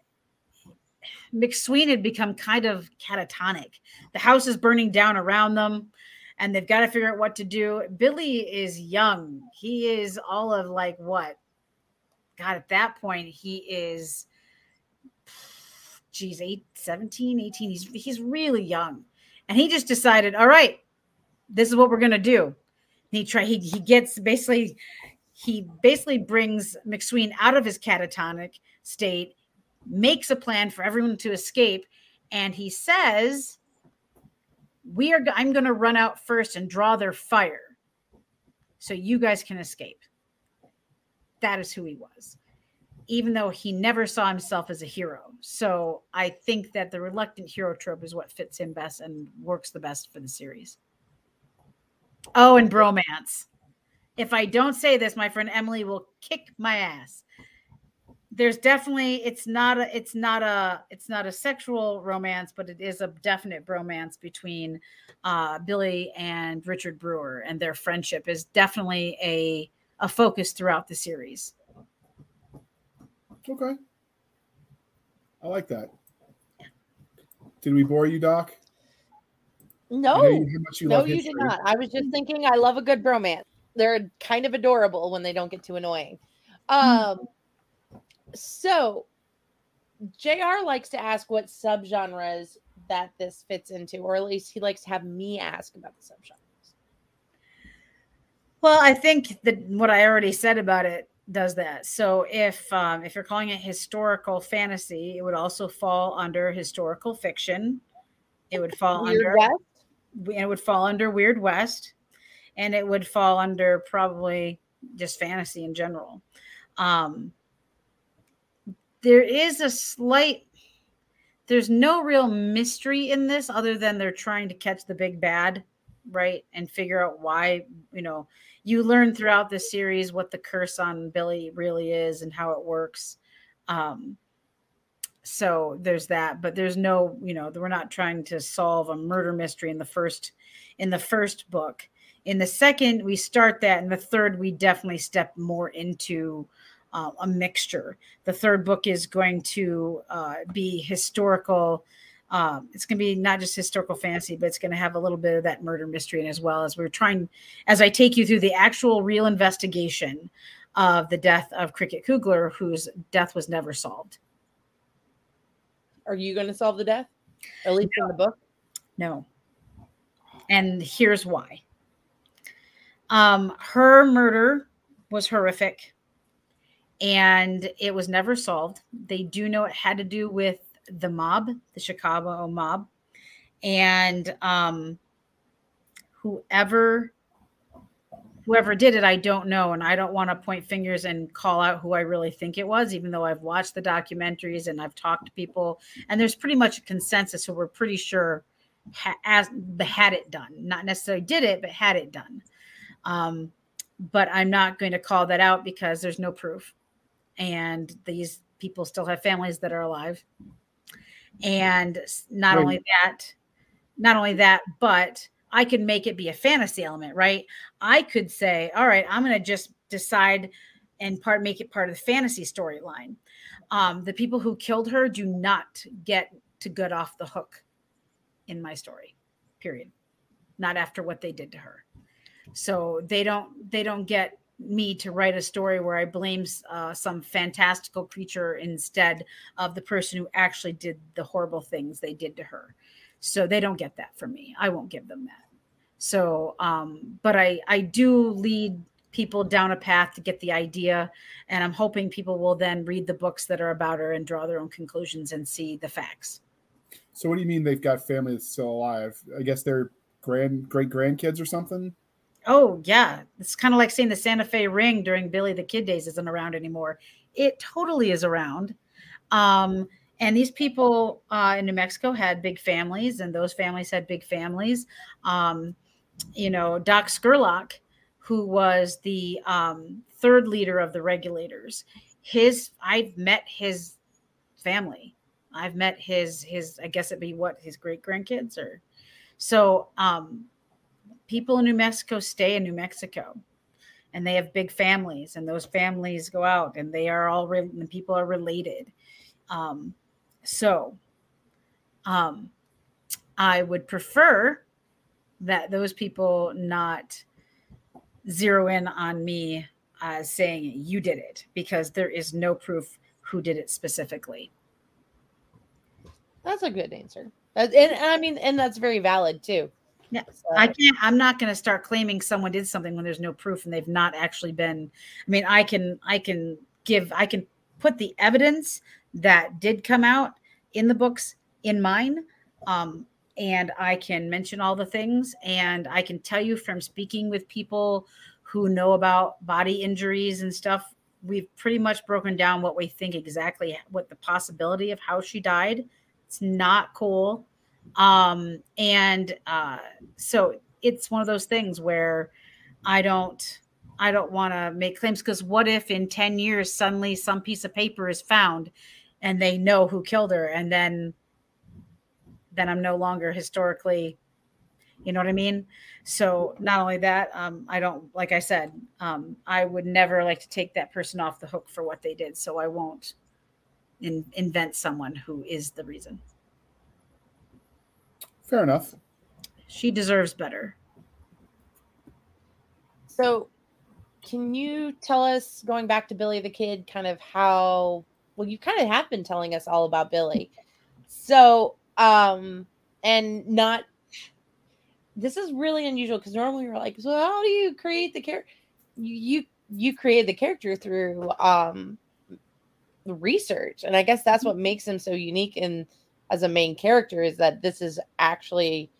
McSween had become kind of catatonic. The house is burning down around them and they've got to figure out what to do. Billy is young. He is all of like what? God, at that point, he is, geez, eight, 17, 18. He's, he's really young. And he just decided, all right, this is what we're going to do. And he try, he, he gets basically, he basically brings McSween out of his catatonic state makes a plan for everyone to escape and he says we are i'm going to run out first and draw their fire so you guys can escape that is who he was even though he never saw himself as a hero. So i think that the reluctant hero trope is what fits him best and works the best for the series. Oh and bromance. If i don't say this my friend emily will kick my ass. There's definitely it's not a it's not a it's not a sexual romance but it is a definite bromance between uh, billy and richard brewer and their friendship is definitely a a focus throughout the series okay. I like that. Did we bore you doc? No. You, you no you did not. I was just thinking i love a good bromance. They're kind of adorable when they don't get too annoying. Um so JR likes to ask what subgenres that this fits into, or at least he likes to have me ask about the subgenres. Well, I think that what I already said about it does that. So if um, if you're calling it historical fantasy, it would also fall under historical fiction. It would fall Weird under West. It would fall under Weird West, and it would fall under probably just fantasy in general. Um, there is a slight there's no real mystery in this other than they're trying to catch the big bad right and figure out why you know you learn throughout the series what the curse on billy really is and how it works um so there's that but there's no you know we're not trying to solve a murder mystery in the first in the first book in the second we start that in the third we definitely step more into uh, a mixture. The third book is going to uh, be historical. Um, it's going to be not just historical fantasy, but it's going to have a little bit of that murder mystery in as well as we're trying, as I take you through the actual real investigation of the death of Cricket Coogler, whose death was never solved. Are you going to solve the death? At least no. in the book? No. And here's why. Um, her murder was horrific and it was never solved. They do know it had to do with the mob, the Chicago mob, and um, whoever whoever did it, I don't know, and I don't want to point fingers and call out who I really think it was, even though I've watched the documentaries and I've talked to people, and there's pretty much a consensus, so we're pretty sure ha- had it done, not necessarily did it, but had it done. Um, but I'm not going to call that out because there's no proof. And these people still have families that are alive. And not only that, not only that, but I could make it be a fantasy element, right? I could say, all right, I'm going to just decide and part make it part of the fantasy storyline. Um, the people who killed her do not get to get off the hook in my story, period. Not after what they did to her. So they don't they don't get me to write a story where I blame uh, some fantastical creature instead of the person who actually did the horrible things they did to her. So they don't get that from me. I won't give them that. So, um, but I I do lead people down a path to get the idea, and I'm hoping people will then read the books that are about her and draw their own conclusions and see the facts. So, what do you mean they've got family that's still alive? I guess they're grand great grandkids or something. Oh yeah, it's kind of like seeing the Santa Fe Ring during Billy the Kid days isn't around anymore. It totally is around. Um, and these people uh, in New Mexico had big families, and those families had big families. Um, you know, Doc Scurlock, who was the um, third leader of the regulators, his I've met his family. I've met his his I guess it'd be what his great grandkids or so um, people in New Mexico stay in New Mexico and they have big families and those families go out and they are all re- people are related. Um, so um, I would prefer that those people not zero in on me as saying you did it because there is no proof who did it specifically. That's a good answer. And I mean, and that's very valid too. Yeah, so. I can't. I'm not going to start claiming someone did something when there's no proof and they've not actually been. I mean, I can. I can give. I can put the evidence that did come out in the books in mine, um, and I can mention all the things. And I can tell you from speaking with people who know about body injuries and stuff. We've pretty much broken down what we think exactly what the possibility of how she died. It's not cool um, and uh, so it's one of those things where I don't I don't want to make claims because what if in 10 years suddenly some piece of paper is found and they know who killed her and then then I'm no longer historically you know what I mean? So not only that, um, I don't like I said, um, I would never like to take that person off the hook for what they did. So I won't in, invent someone who is the reason. Fair enough. She deserves better. So, can you tell us, going back to Billy the Kid, kind of how, well, you kind of have been telling us all about Billy. So, um, and not, this is really unusual because normally we're like, so how do you create the character? You, you, you create the character through, um, research. And I guess that's what makes him so unique in, as a main character is that this is actually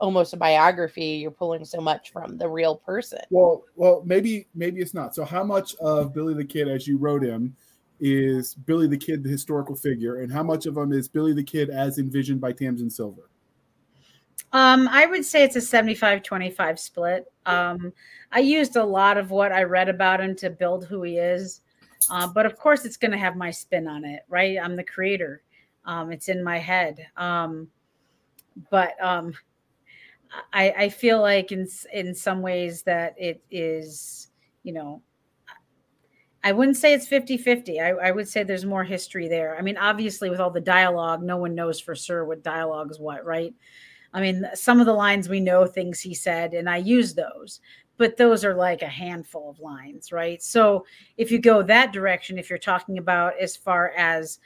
almost a biography you're pulling so much from the real person well well maybe maybe it's not so how much of billy the kid as you wrote him is billy the kid the historical figure and how much of him is billy the kid as envisioned by tamsin silver um, I would say it's a 75 25 split. Um, I used a lot of what I read about him to build who he is. Uh, but of course, it's going to have my spin on it, right? I'm the creator. Um, it's in my head. Um, but um, I, I feel like in in some ways that it is, you know, I wouldn't say it's 50 50. I, I, would say there's more history there. I mean, obviously, with all the dialogue, no one knows for sure what dialogue is what, right? I mean, some of the lines we know things he said, and I use those, but those are like a handful of lines, right? So if you go that direction, if you're talking about as far as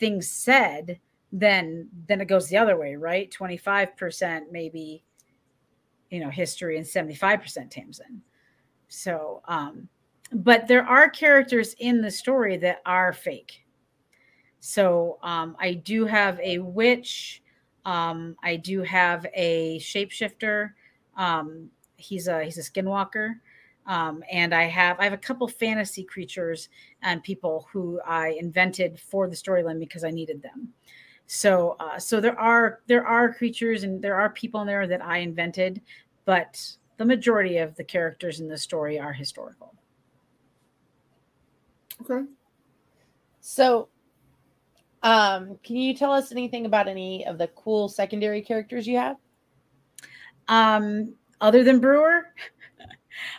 things said, then then it goes the other way, right? 25% maybe you know history and 75% Tamsin. So um but there are characters in the story that are fake. So um I do have a witch, um I do have a shapeshifter. Um he's a he's a skinwalker. Um, and I have I have a couple fantasy creatures and people who I invented for the storyline because I needed them. So uh, so there are there are creatures and there are people in there that I invented, but the majority of the characters in the story are historical. Okay. So, um, can you tell us anything about any of the cool secondary characters you have? Um, other than Brewer,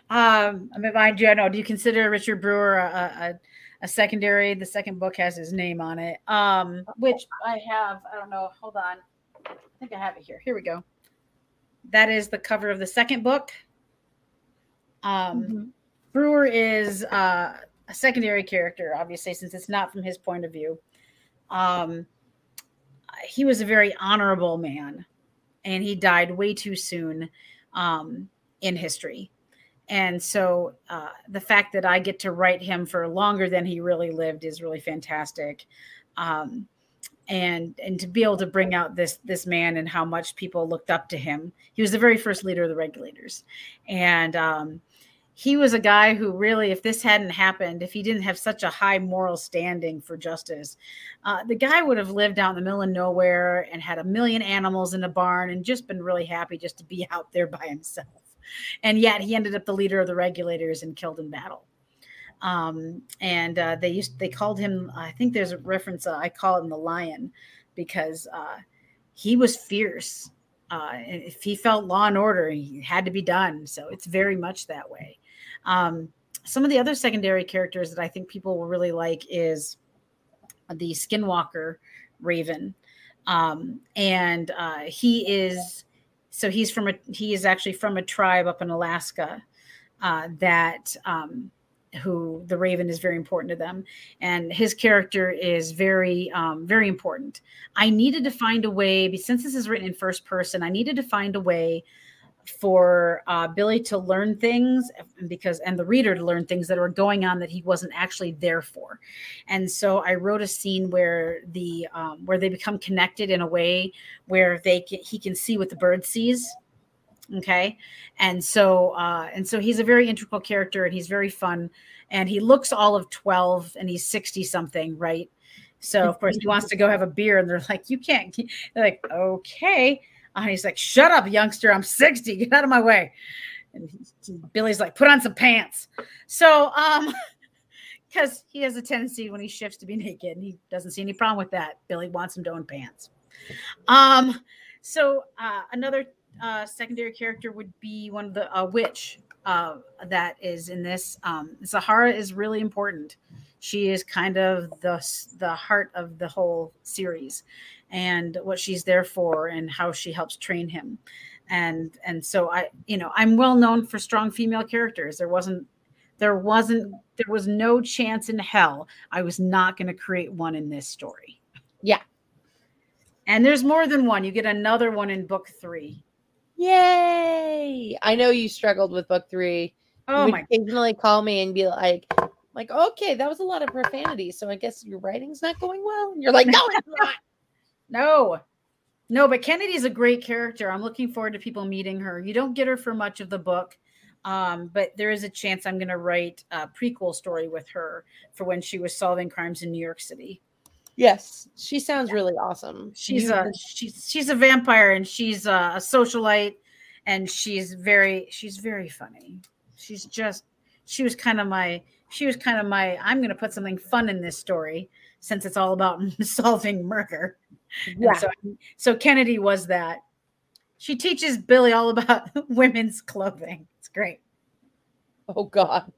um, I mean, mind you, I know. Do you consider Richard Brewer a, a, a, secondary? The second book has his name on it, um, which I have. I don't know. Hold on. I think I have it here. Here we go. That is the cover of the second book. Um, mm-hmm. Brewer is uh, a secondary character, obviously, since it's not from his point of view. Um, he was a very honorable man, and he died way too soon um, in history. And so uh, the fact that I get to write him for longer than he really lived is really fantastic. Um, and and to be able to bring out this this man and how much people looked up to him. He was the very first leader of the regulators, and um, he was a guy who really, if this hadn't happened, if he didn't have such a high moral standing for justice, uh, the guy would have lived out in the middle of nowhere and had a million animals in a barn and just been really happy just to be out there by himself. And yet he ended up the leader of the regulators and killed in battle. Um, and uh, they used they called him. I think there's a reference. Uh, I call him the lion because uh, he was fierce. Uh, if he felt law and order, he had to be done. So it's very much that way. Um, some of the other secondary characters that I think people will really like is the Skinwalker Raven, um, and uh, he is so he's from a he is actually from a tribe up in Alaska uh, that um, who the Raven is very important to them, and his character is very um, very important. I needed to find a way since this is written in first person. I needed to find a way for uh, Billy to learn things because and the reader to learn things that are going on that he wasn't actually there for. And so I wrote a scene where the um, where they become connected in a way where they can, he can see what the bird sees. Okay, and so uh, and so he's a very integral character and he's very fun and he looks all of twelve and he's sixty something, right? So of course he wants to go have a beer and they're like, you can't. They're like, okay. And he's like, shut up, youngster. I'm 60. Get out of my way. And Billy's like, put on some pants. So, um, because he has a tendency when he shifts to be naked and he doesn't see any problem with that. Billy wants him to own pants. Um, so uh, another uh, secondary character would be one of the uh, witch uh, that is in this. Um, Zahara is really important. She is kind of the the heart of the whole series, and what she's there for and how she helps train him. And and so i you know i'm well known for strong female characters. There wasn't there wasn't there was no chance in hell i was not going to create one in this story. Yeah. And there's more than one. You get another one in book three. Yay! I know you struggled with book three. Oh you my occasionally call me and be like like okay that was a lot of profanity so i guess your writing's not going well. And you're like no it's not no, no, but Kennedy's a great character. I'm looking forward to people meeting her. You don't get her for much of the book, um, but there is a chance I'm going to write a prequel story with her for when she was solving crimes in New York City. Yes, she sounds really awesome. She's a she's she's a vampire and she's a, a socialite, and she's very she's very funny. She's just she was kind of my she was kind of my I'm going to put something fun in this story since it's all about solving murder. Yeah. So, so Kennedy was that. She teaches Billy all about women's clothing. It's great. Oh God.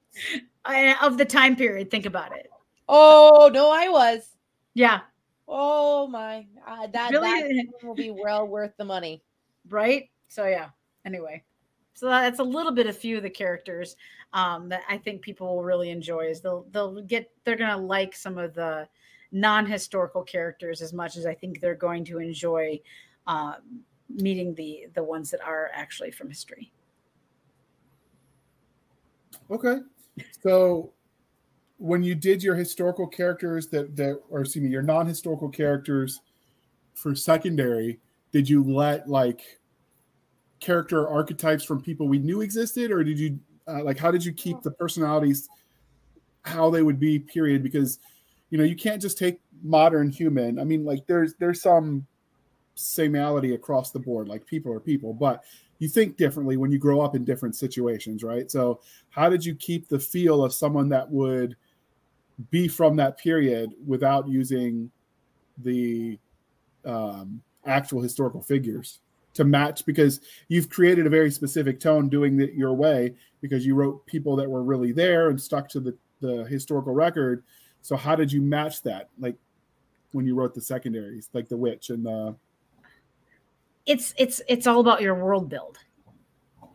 I, of the time period, think about it. Oh no, I was. Yeah. Oh my, uh, that Billy, that will be well worth the money, right? So yeah. Anyway, so that's a little bit of few of the characters um, that I think people will really enjoy. Is they'll they'll get they're gonna like some of the non-historical characters as much as I think they're going to enjoy um, meeting the the ones that are actually from history. Okay, so when you did your historical characters that that or excuse me your non-historical characters for secondary, did you let like character archetypes from people we knew existed, or did you uh, like how did you keep the personalities how they would be? Period, because you know you can't just take modern human i mean like there's there's some samenality across the board like people are people but you think differently when you grow up in different situations, right? So, how did you keep the feel of someone that would be from that period without using the um, actual historical figures to match? Because you've created a very specific tone doing it your way because you wrote people that were really there and stuck to the, the historical record. So, how did you match that? Like when you wrote the secondaries, like the witch and the it's it's it's all about your world build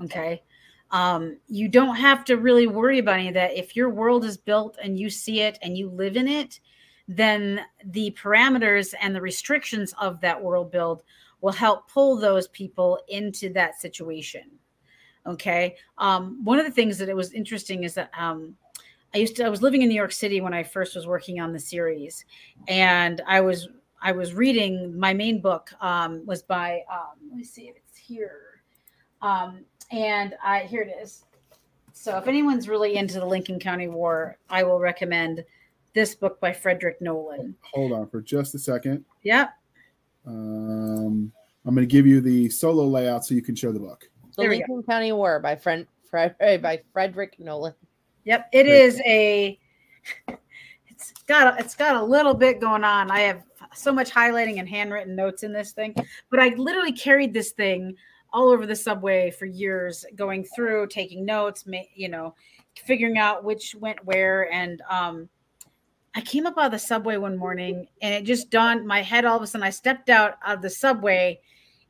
okay um, you don't have to really worry about any of that if your world is built and you see it and you live in it then the parameters and the restrictions of that world build will help pull those people into that situation okay um, one of the things that it was interesting is that um, i used to i was living in new york city when i first was working on the series and i was I was reading my main book um, was by um, let me see if it's here, um, and I here it is. So if anyone's really into the Lincoln County War, I will recommend this book by Frederick Nolan. Hold on for just a second. Yep. Um, I'm going to give you the solo layout so you can show the book. The There we Lincoln County War by Fred, Fred by Frederick Nolan. Yep. It Great. is a. It's got a, it's got a little bit going on. I have so much highlighting and handwritten notes in this thing, but I literally carried this thing all over the subway for years, going through, taking notes, you know, figuring out which went where. And um, I came up out of the subway one morning, and it just dawned my head. All of a sudden, I stepped out of the subway,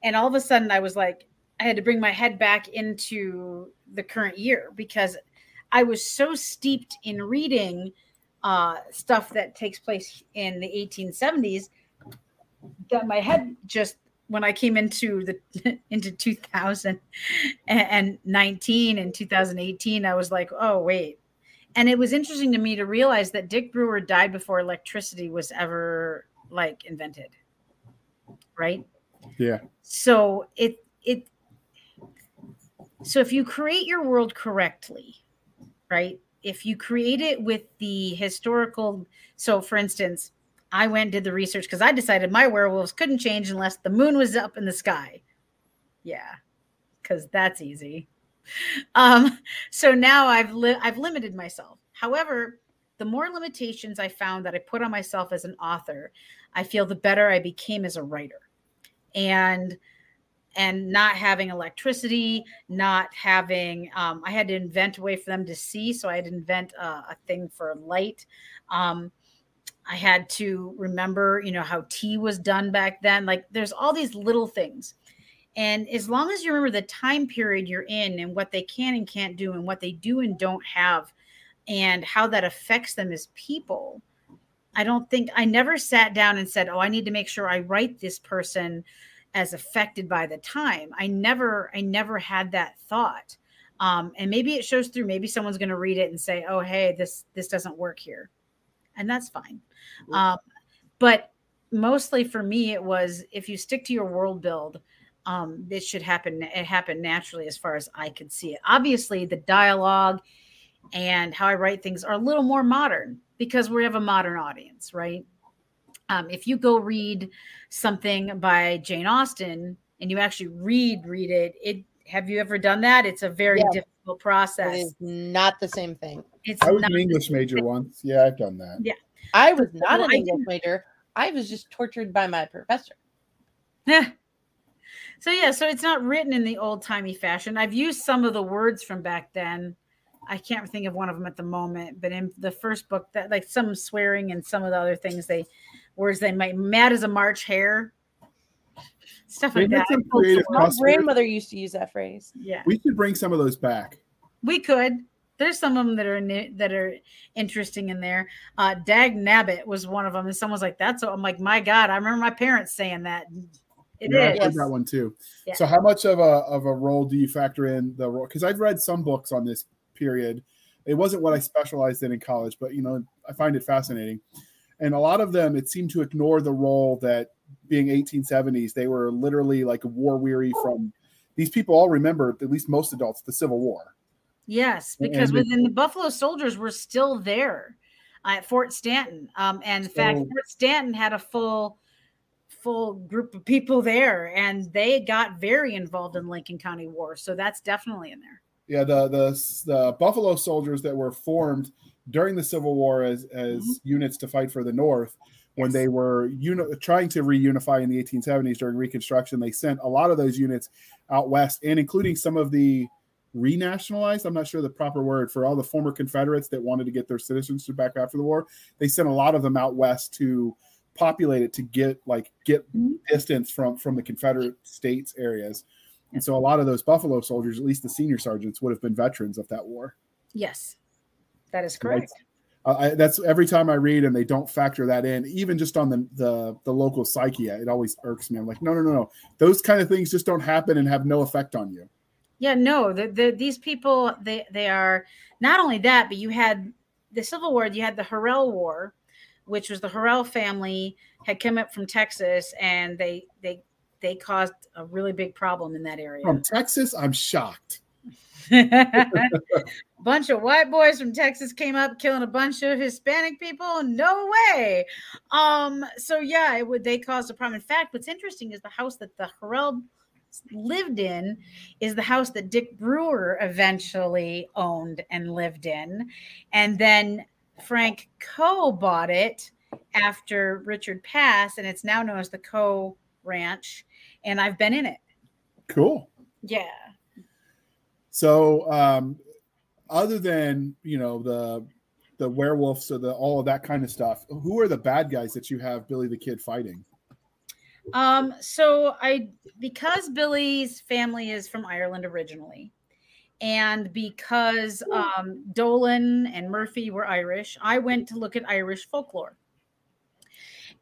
and all of a sudden, I was like, I had to bring my head back into the current year because I was so steeped in reading uh, stuff that takes place in the 1870s that my head just when I came into the into 2019 and 2018, I was like, oh wait. And it was interesting to me to realize that Dick Brewer died before electricity was ever like invented. Right? Yeah. So it it so if you create your world correctly, right? If you create it with the historical, so for instance, I went did the research because I decided my werewolves couldn't change unless the moon was up in the sky. Yeah, because that's easy. Um, so now I've li- I've limited myself. However, the more limitations I found that I put on myself as an author, I feel the better I became as a writer. And and not having electricity, not having, um, I had to invent a way for them to see. So I had to invent a, a thing for light. Um, I had to remember, you know, how tea was done back then. Like there's all these little things. And as long as you remember the time period you're in and what they can and can't do and what they do and don't have and how that affects them as people, I don't think I never sat down and said, Oh, I need to make sure I write this person as affected by the time. I never, I never had that thought. Um, and maybe it shows through. Maybe someone's going to read it and say, "Oh, hey, this this doesn't work here," and that's fine. Um, but mostly for me, it was if you stick to your world build, um, it should happen. It happened naturally, as far as I could see it. Obviously, the dialogue and how I write things are a little more modern because we have a modern audience, right? Um, if you go read something by Jane Austen and you actually read read it, it have you ever done that? It's a very Yeah. difficult process. It is not the same thing. It's I was not an English major once. Yeah, I've done that. Yeah, I was not Well, an English didn't- major. I was just tortured by my professor. Yeah. So yeah, so it's not written in the old timey fashion. I've used some of the words from back then. I can't think of one of them at the moment, but in the first book, that like some swearing and some of the other things they words they might mad as a March hare, stuff like that. some creative My. Customers- grandmother used to use that phrase. Yeah, We should bring some of those back. we could. There's some of them that are ni- that are interesting in there. Uh, Dag Nabbit was one of them, and someone's like, "That's," so I'm like, "My God, I remember my parents saying that." It is. yeah, I've Yes. heard that one too. Yeah. So, how much of a of a role do you factor in the role? Because I've read some books on this period. It wasn't what I specialized in in college, but you know, I find it fascinating. And a lot of them, it seemed to ignore the role that being 1870s, they were literally like war weary from. These people all remember, at least most adults, the Civil War. Yes, because and- within the Buffalo Soldiers were still there at Fort Stanton. Um, and in fact, Fort Stanton had a full full group of people there, and they got very involved in Lincoln County War. So that's definitely in there. Yeah, the the the Buffalo Soldiers that were formed during the Civil War as as mm-hmm. units to fight for the North. When they were uni- trying to reunify in the 1870s during Reconstruction, they sent a lot of those units out west, and including some of the renationalized. I'm not sure the proper word for all the former Confederates that wanted to get their citizenship back after the war. They sent a lot of them out west to populate it to get like get mm-hmm. distance from from the Confederate states areas. And so a lot of those Buffalo soldiers, at least the senior sergeants, would have been veterans of that war. Yes, that is correct. I, that's every time I read and they don't factor that in, even just on the, the the local psyche, it always irks me. I'm like, no, no, no, no. Those kind of things just don't happen and have no effect on you. Yeah, no. The, the these people, they they are not only that, but you had the Civil War, you had the Horrell War, which was the Horrell family had come up from Texas and they they they caused a really big problem in that area. From Texas, I'm shocked. bunch of white boys from Texas came up killing a bunch of Hispanic people. No way. Um, so yeah, it would they caused a problem. In fact, what's interesting is the house that the Horrell lived in is the house that Dick Brewer eventually owned and lived in. And then Frank Coe bought it after Richard passed, and it's now known as the Coe Ranch. And I've been in it. Cool. Yeah. So, um, other than you know the the werewolves or the all of that kind of stuff, who are the bad guys that you have Billy the Kid fighting? Um, so I because Billy's family is from Ireland originally, and because um, Dolan and Murphy were Irish, I went to look at Irish folklore,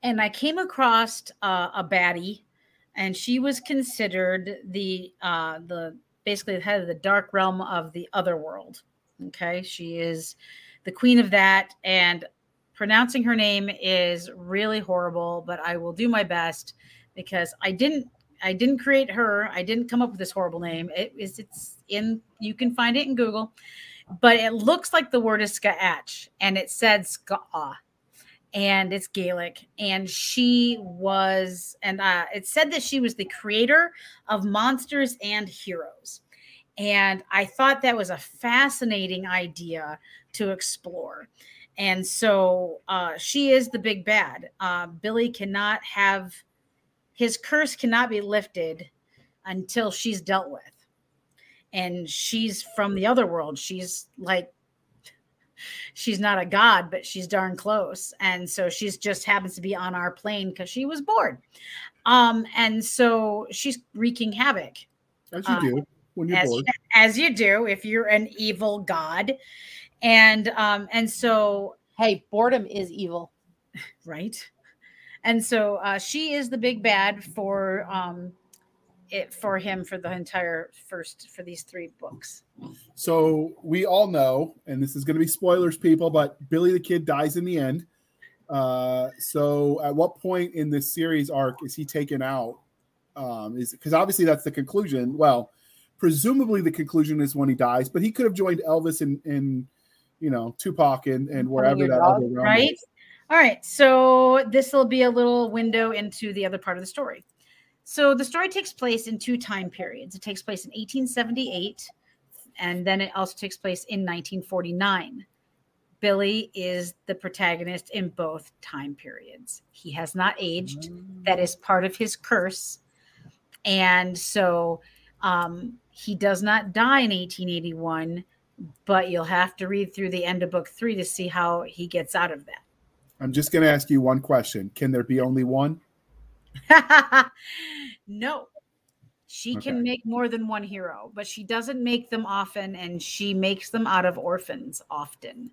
and I came across uh, a baddie, and she was considered the uh, the basically the head of the dark realm of the other world. Okay. She is the queen of that. And pronouncing her name is really horrible, but I will do my best because I didn't I didn't create her. I didn't come up with this horrible name. It is it's in you can find it in Google, but it looks like the word is Skaach and it said ska and it's Gaelic. And she was, and uh, it said that she was the creator of monsters and heroes. And I thought that was a fascinating idea to explore. And so uh, she is the big bad. Uh, Billy cannot have his curse cannot be lifted until she's dealt with. And she's from the other world. She's like she's not a god, but she's darn close. And so she's just happens to be on our plane because she was bored. Um, and so she's wreaking havoc. As you uh, do when you're as, bored. As you do if you're an evil god. And um, and so hey, boredom is evil. Right. And so uh, she is the big bad for um it for him for the entire first for these three books. So we all know, and this is going to be spoilers, people, but Billy the Kid dies in the end. Uh, so at what point in this series arc is he taken out? Um, is because obviously that's the conclusion. Well, presumably the conclusion is when he dies, but he could have joined Elvis in, in you know, Tupac and, and wherever that other right. Is. All right. So this will be a little window into the other part of the story. So the story takes place in two time periods. It takes place in 1878, and then it also takes place in 1949. Billy is the protagonist in both time periods. He has not aged. That is part of his curse. And so um, he does not die in 1881, but you'll have to read through the end of book three to see how he gets out of that. I'm just going to ask you one question Can there be only one? no. She okay. can make more than one hero, but she doesn't make them often, and she makes them out of orphans often.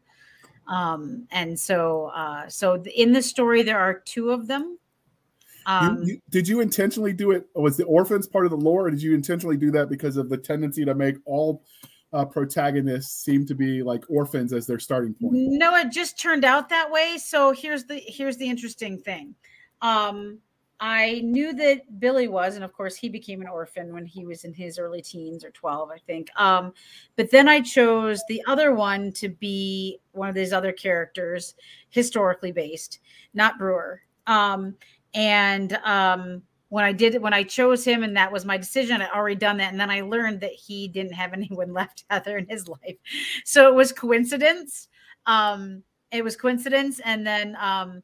Um, and so, uh, so in the story, there are two of them. Um, you, you, did you intentionally do it? Was the orphans part of the lore, or did you intentionally do that because of the tendency to make all uh, protagonists seem to be like orphans as their starting point? No, it just turned out that way. So here's the here's the interesting thing. Um, I knew that Billy was, and of course, he became an orphan when he was in his early teens or 12, I think. Um, but then I chose the other one to be one of these other characters, historically based, not Brewer. Um, and um, when I did when I chose him and that was my decision, I already done that, and then I learned that he didn't have anyone left other in his life, so it was coincidence. Um, it was coincidence, and then um,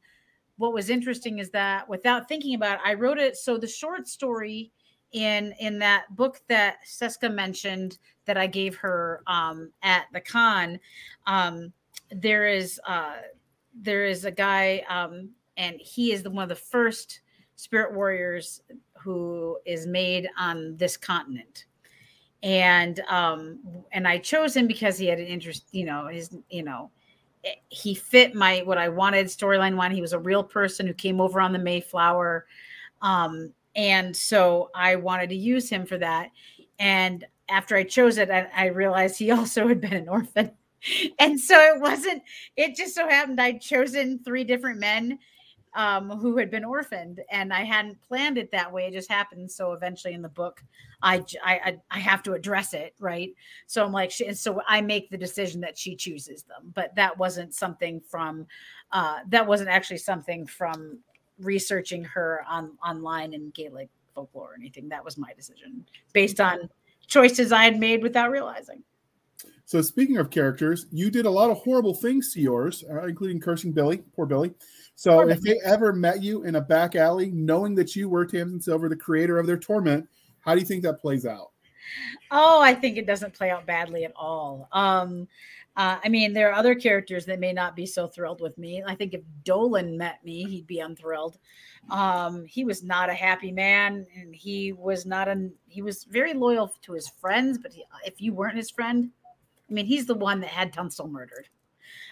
what was interesting is that without thinking about it, I wrote it. So the short story in in that book that Cisca mentioned that I gave her um, at the con, um, there is uh, there is a guy, um, and he is the one of the first spirit warriors who is made on this continent and um and i chose him because he had an interest you know his you know he fit my what i wanted storyline one he was a real person who came over on the mayflower. Um and so i wanted to use him for that. And after i chose it i, I realized he also had been an orphan. And so it wasn't it just so happened i'd chosen three different men um, who had been orphaned, and I hadn't planned it that way. It just happened. So eventually, in the book, I I I have to address it, right? So I'm like, and so I make the decision that she chooses them, but that wasn't something from, uh, that wasn't actually something from researching her on online in Gaelic folklore or anything. That was my decision based on choices I had made without realizing. So speaking of characters, you did a lot of horrible things to yours, uh, including cursing Billy, poor Billy. So if they ever met you in a back alley, knowing that you were Tamsin Silver, the creator of their torment, how do you think that plays out? Oh, I think it doesn't play out badly at all. Um, uh, I mean, there are other characters that may not be so thrilled with me. I think if Dolan met me, he'd be unthrilled. Um, he was not a happy man, and he was not an. He was very loyal to his friends, but he, if you weren't his friend, I mean, he's the one that had Tunstall murdered.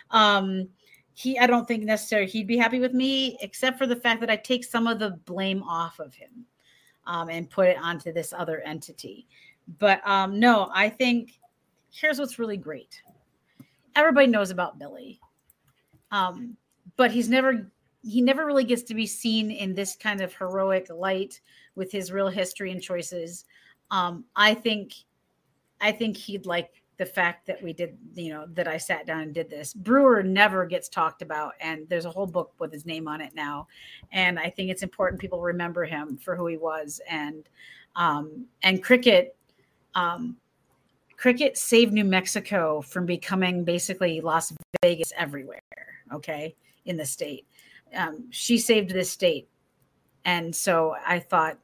Um, he, I don't think necessarily he'd be happy with me, except for the fact that I take some of the blame off of him um, and put it onto this other entity. But um, no, I think here's what's really great. Everybody knows about Billy, um, but he's never he never really gets to be seen in this kind of heroic light with his real history and choices. Um, I think I think he'd like the fact that we did, you know, that I sat down and did this. Brewer never gets talked about, and there's a whole book with his name on it now. And I think it's important people remember him for who he was. And um, and cricket, um, cricket saved New Mexico from becoming basically Las Vegas everywhere. Okay, in the state, um, she saved this state, and so I thought,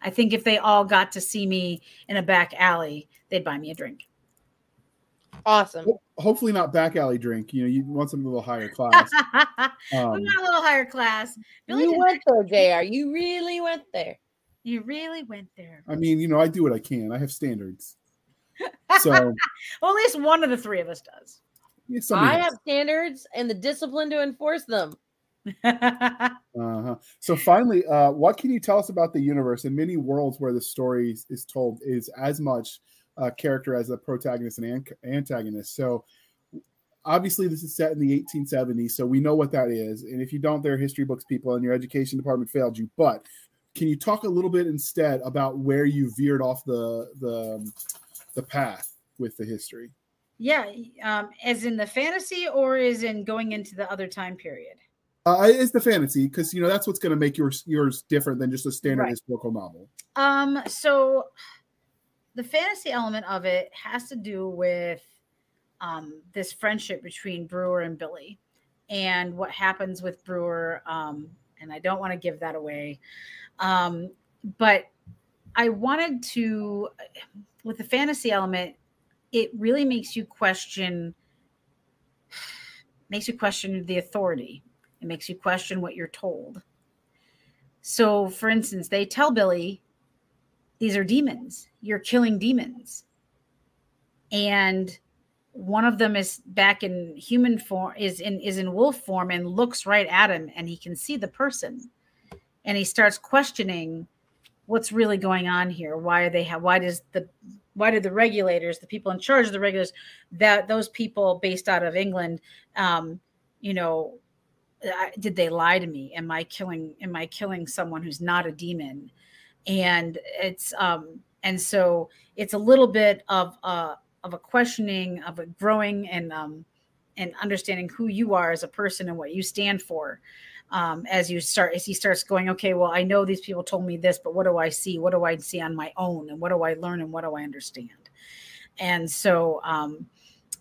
I think if they all got to see me in a back alley, they'd buy me a drink. Awesome. Hopefully not back alley drink. You know, you want something a little higher class. um, not a little higher class. Billy you went there, Jr. You really went there. You really went there. I mean, you know, I do what I can. I have standards. So, well, at least one of the three of us does. Yeah, I have standards and the discipline to enforce them. uh-huh. So finally, uh, what can you tell us about the universe and many worlds where the story is told is as much uh, character as a protagonist and an- antagonist. So obviously this is set in the 1870s, so we know what that is. And if you don't, there are history books people and your education department failed you. But can you talk a little bit instead about where you veered off the the the path with the history? Yeah, um, as in the fantasy, or is in going into the other time period? Uh, it's the fantasy because you know that's what's going to make yours yours different than just a standard right. historical novel. Um, so the fantasy element of it has to do with um, this friendship between Brewer and Billy, and what happens with Brewer. Um, and I don't want to give that away, um, but I wanted to, with the fantasy element, it really makes you question, makes you question the authority. It makes you question what you're told. So, for instance, they tell Billy these are demons. You're killing demons. And one of them is back in human form is in is in wolf form and looks right at him and he can see the person and he starts questioning what's really going on here why are they why does the why did the regulators the people in charge of the regulators that those people based out of england um you know did they lie to me am i killing am i killing someone who's not a demon and it's um and so it's a little bit of a of a questioning of a growing and um and understanding who you are as a person and what you stand for um, as you start as he starts going okay well i know these people told me this but what do i see? What do i see on my own? And what do i learn and what do i understand? And so um,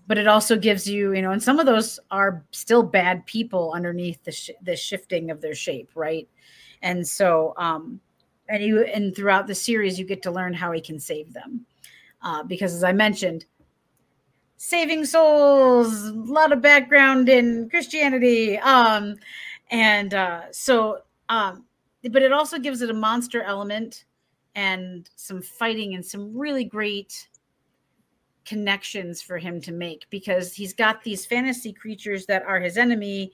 but it also gives you you know and some of those are still bad people underneath the, sh- the shifting of their shape right? And so um and you and throughout the series you get to learn how he can save them. Uh, because as i mentioned saving souls a lot of background in christianity um and uh so um but it also gives it a monster element and some fighting and some really great connections for him to make because he's got these fantasy creatures that are his enemy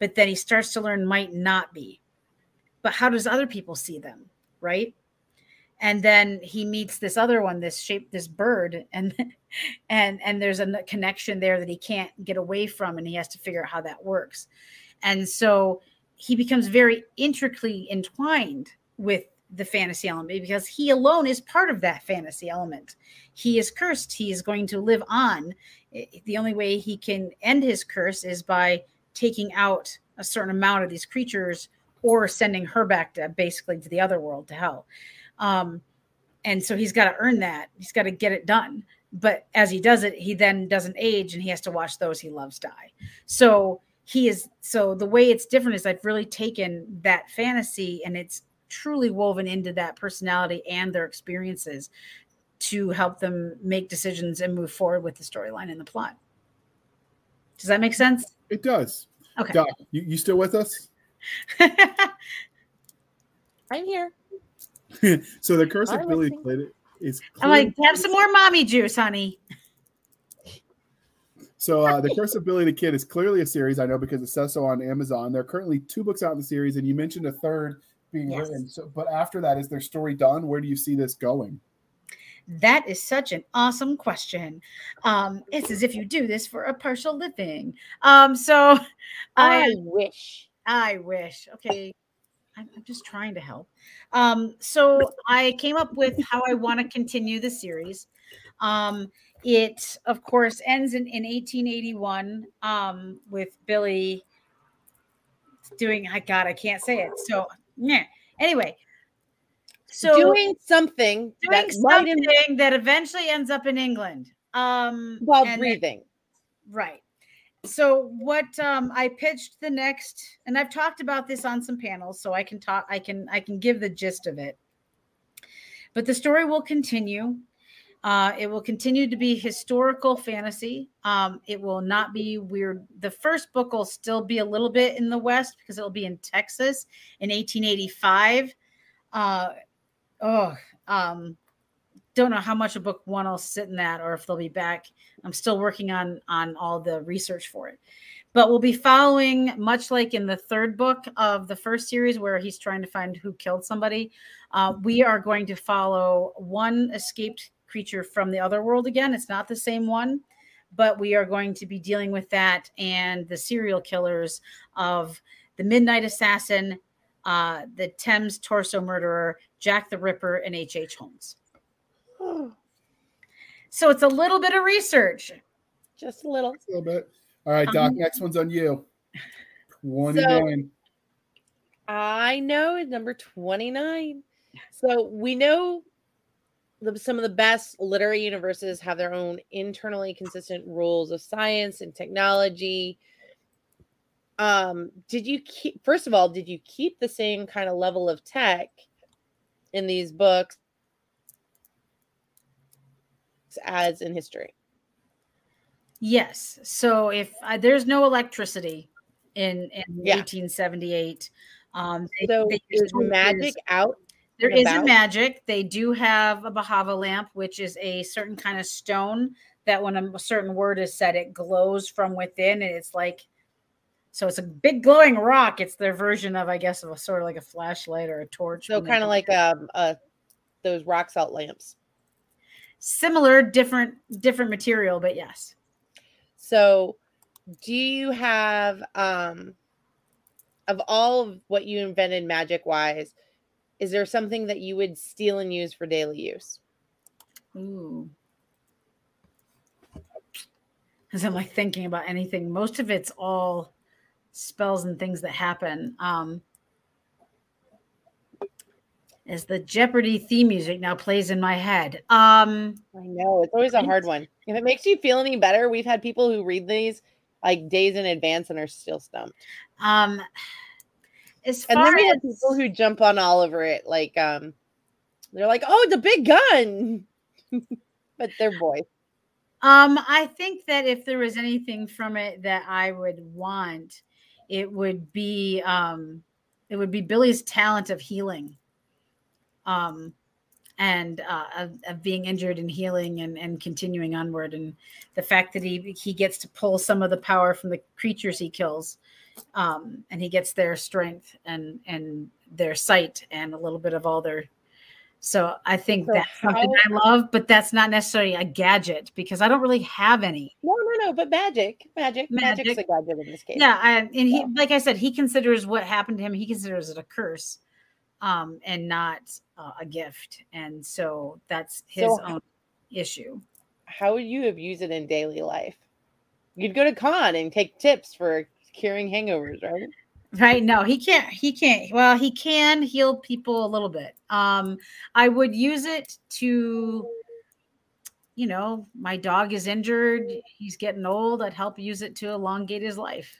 but then he starts to learn might not be. But how does other people see them right and then he meets this other one this shape this bird and and and there's a connection there that he can't get away from and he has to figure out how that works and so he becomes very intricately entwined with the fantasy element because he alone is part of that fantasy element. He is cursed. He is going to live on. The only way he can end his curse is by taking out a certain amount of these creatures or sending her back to basically to the other world to hell. Um, and so he's got to earn that. He's got to get it done. But as he does it, he then doesn't age and he has to watch those he loves die. So he is so the way it's different is I've really taken that fantasy and it's truly woven into that personality and their experiences to help them make decisions and move forward with the storyline and the plot. Does that make sense? It does. Okay. Doc, you, you still with us? I'm here. so the curse of I'm Billy listening. Clayton is. I'm like, have some more mommy juice, honey. So uh, the Curse of Billy the Kid is clearly a series. I know because it says so on Amazon. There are currently two books out in the series, and you mentioned a third being Yes. written. So, but after that, is their story done? Where do you see this going? That is such an awesome question. Um, it's as if you do this for a partial living. Um, so I I wish. I wish. Okay. I'm, I'm just trying to help. Um, so I came up with how I want to continue the series. Um, it, of course, ends in, in 1881 um, with Billy doing, I God, I can't say it. So, yeah. Anyway, so doing something doing that might in- something that eventually ends up in England. Um, while then- breathing. Right. So what um I pitched the next and I've talked about this on some panels so I can talk I can I can give the gist of it. But the story will continue. Uh, it will continue to be historical fantasy. Um, it will not be weird. The first book will still be a little bit in the West because it'll be in Texas in 1885. Uh, oh, um, don't know how much a book one will sit in that or if they'll be back. I'm still working on on all the research for it. But we'll be following much like in the third book of the first series where he's trying to find who killed somebody. Uh, we are going to follow one escaped creature from the other world again. It's not the same one, but we are going to be dealing with that and the serial killers of the Midnight Assassin, uh, the Thames Torso Murderer, Jack the Ripper, and H. H. Holmes. So it's a little bit of research. Just a little. A little bit. All right, Doc. Um, next one's on you. Twenty-nine. I know is number 29. So we know the, some of the best literary universes have their own internally consistent rules of science and technology. Um, did you keep first of all, did you keep the same kind of level of tech in these books as in history? Yes. So if uh, there's no electricity in, in Yeah. 1878, um, they- So they is magic torches. out? There is a magic. They do have a Bahava lamp, which is a certain kind of stone that when a certain word is said, it glows from within, and it's like, so it's a big glowing rock. It's their version of, I guess, of a sort of like a flashlight or a torch. So kind of like um uh those rock salt lamps. Similar, different, different material, but yes. So, do you have um of all of what you invented magic wise, is there something that you would steal and use for daily use? Ooh. As I'm like thinking about anything, most of it's all spells and things that happen. Um, as the Jeopardy theme music now plays in my head. Um, I know it's always a hard one. If it makes you feel any better, we've had people who read these like days in advance and are still stumped. Um, as And far then we as have people who jump on all over it, like um, they're like, "Oh, the big gun," but they're boys. Um, I think that if there was anything from it that I would want, it would be um, it would be Billy's talent of healing, um, and uh, of, of being injured and healing and and continuing onward, and the fact that he he gets to pull some of the power from the creatures he kills, um, and he gets their strength and and their sight and a little bit of all their so I think So that's something I love, but that's not necessarily a gadget because I don't really have any. No, no, no, but magic, magic, magic's Magic. a gadget in this case. Yeah, I, and he, Yeah. like I said, he considers what happened to him. He considers it a curse, um, and not uh, a gift, and so that's his So- own issue. How would you have used it in daily life? You'd go to con and take tips for curing hangovers, right? Right? No, he can't. He can't. Well, he can heal people a little bit. Um, I would use it to, you know, my dog is injured. He's getting old. I'd help use it to elongate his life.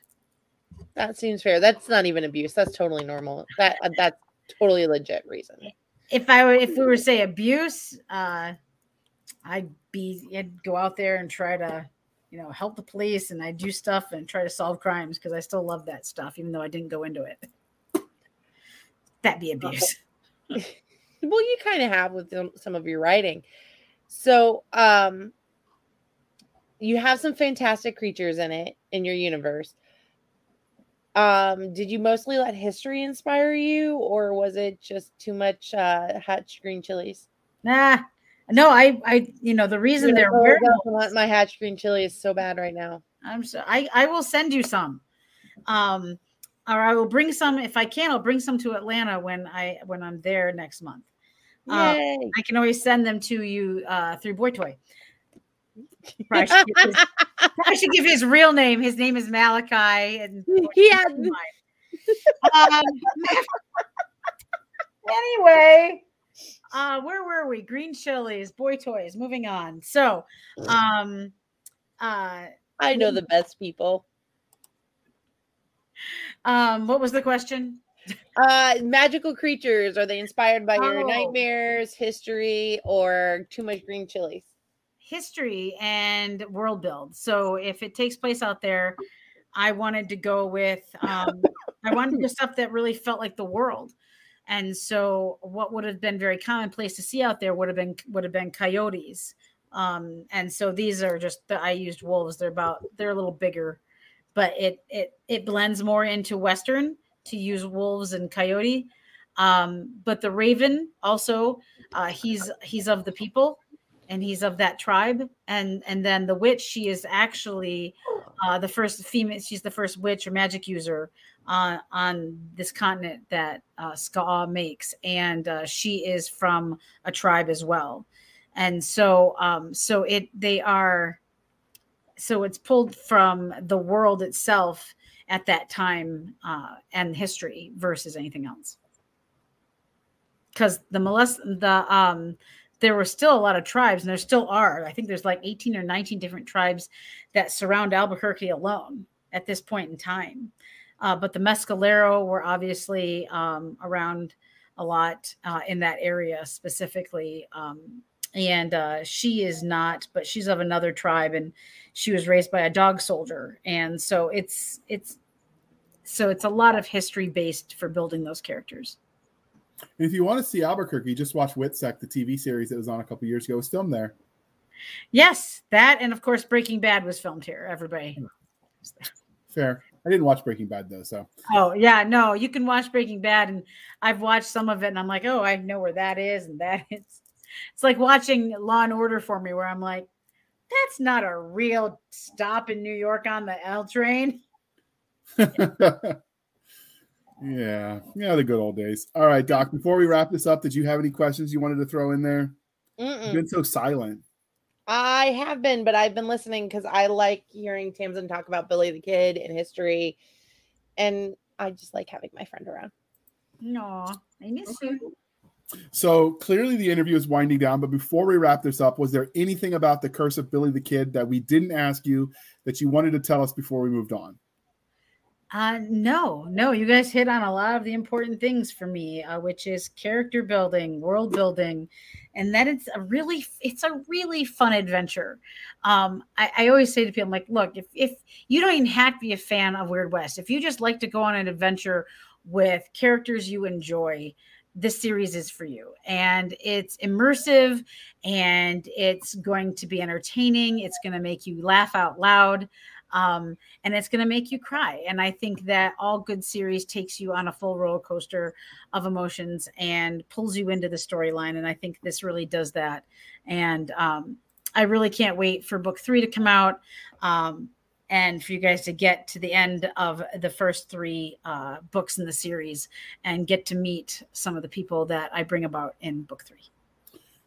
That seems fair. That's not even abuse. That's totally normal. That uh, that's totally legit reason. if I were if we were say abuse, uh, I'd be I'd go out there and try to, you know, help the police and I do stuff and try to solve crimes because I still love that stuff, even though I didn't go into it. That'd be abuse. Well, you kind of have with some- some of your writing. So, um, you have some fantastic creatures in it in your universe. Um, did you mostly let history inspire you, or was it just too much uh, hatch green chilies? Nah, no, I I you know the reason they're Oh. I my hatch green chili is so bad right now. I'm so I I will send you some. Um or I will bring some if I can, I'll bring some to Atlanta when I when I'm there next month. Uh! I can always send them to you uh through Boy Toy. Probably should, give his, probably should give his real name. His name is Malachi and he had um, anyway, uh, where were we? Green chilies, boy toys. Moving on. So, um, uh, I know the best people. um, what was the question? Uh, magical creatures are they inspired by your Oh. nightmares, history, or too much green chilies? History and world build. So, if it takes place out there, I wanted to go with. Um, I wanted to do stuff that really felt like the world. And so, what would have been very commonplace to see out there would have been would have been coyotes. Um, and so these are just the I used wolves. They're about they're a little bigger, but it it it blends more into Western to use wolves and coyote. Um, but the raven also uh, he's he's of the people and he's of that tribe and and then the witch she is actually uh, the first female she's the first witch or magic user uh, on this continent that uh, ska makes and uh, she is from a tribe as well. And so um so it they are so it's pulled from the world itself at that time uh and history versus anything else. Because the molest the um there were still a lot of tribes and there still are. I think there's like 18 or 19 different tribes that surround albuquerque alone at this point in time. Uh, but the mescalero were obviously um, around a lot uh, in that area specifically um, and uh, she is not but she's of another tribe and she was raised by a dog soldier and so it's it's so it's a lot of history based for building those characters if you want to see Albuquerque, just watch Witsec, the TV series that was on a couple years ago. It was filmed there. yes that and of course breaking bad was filmed here everybody Fair. I didn't watch Breaking Bad though, so oh yeah no you can watch breaking bad and i've watched some of it and i'm like oh i know where that is and that is it's like watching law and order for me where i'm like that's not a real stop in new york on the l train yeah, yeah, the good old days. All right, Doc. Before we wrap this up, did you have any questions you wanted to throw in there? You've been so silent. I have been, but I've been listening because I like hearing Tamsin talk about Billy the Kid and history. and I just like having my friend around. No, I miss Okay. you. So clearly the interview is winding down, but before we wrap this up, was there anything about the curse of Billy the Kid that we didn't ask you that you wanted to tell us before we moved on? Uh, no, no, you guys hit on a lot of the important things for me, uh, which is character building, world building, and that it's a really, it's a really fun adventure. Um, I, I always say to people, I'm like, look, if if you don't even have to be a fan of Weird West, if you just like to go on an adventure with characters you enjoy, this series is for you. And it's immersive, and it's going to be entertaining. It's going to make you laugh out loud um, and it's going to make you cry. And I think that all good series takes you on a full roller coaster of emotions and pulls you into the storyline. And I think this really does that. And um, I really can't wait for book three to come out. Um, and for you guys to get to the end of the first three uh, books in the series and get to meet some of the people that I bring about in book three.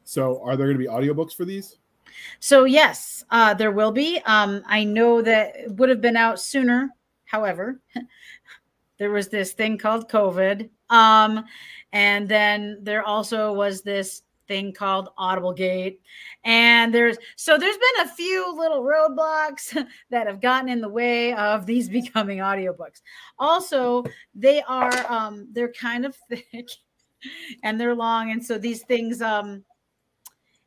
So are there going to be audiobooks for these? So yes, uh, there will be. Um, I know that it would have been out sooner. However, there was this thing called COVID, um, and then there also was this thing called Audible Gate, and there's so there's been a few little roadblocks that have gotten in the way of these becoming audiobooks. Also, they are um, they're kind of thick and they're long, and so these things um,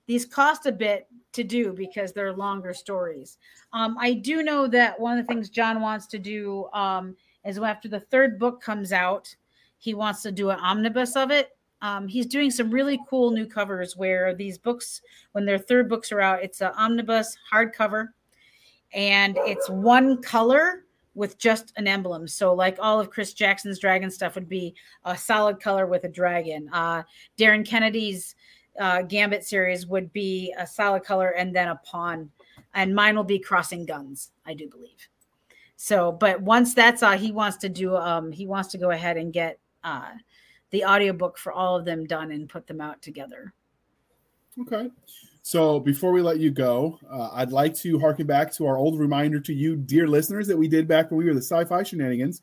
these cost a bit to do because they're longer stories. Um, I do know that one of the things John wants to do um, is after the third book comes out, he wants to do an omnibus of it. Um, he's doing some really cool new covers where these books, when their third books are out, it's an omnibus hardcover and it's one color with just an emblem. So, like all of Chris Jackson's dragon stuff would be a solid color with a dragon. Uh, Darin Kennedy's uh, Gambit series would be a solid color and then a pawn, and mine will be crossing guns, I do believe. So, but once that's uh, he wants to do, um, he wants to go ahead and get uh, the audiobook for all of them done and put them out together. Okay. So before we let you go, uh, I'd like to harken back to our old reminder to you, dear listeners, that we did back when we were the sci-fi shenanigans.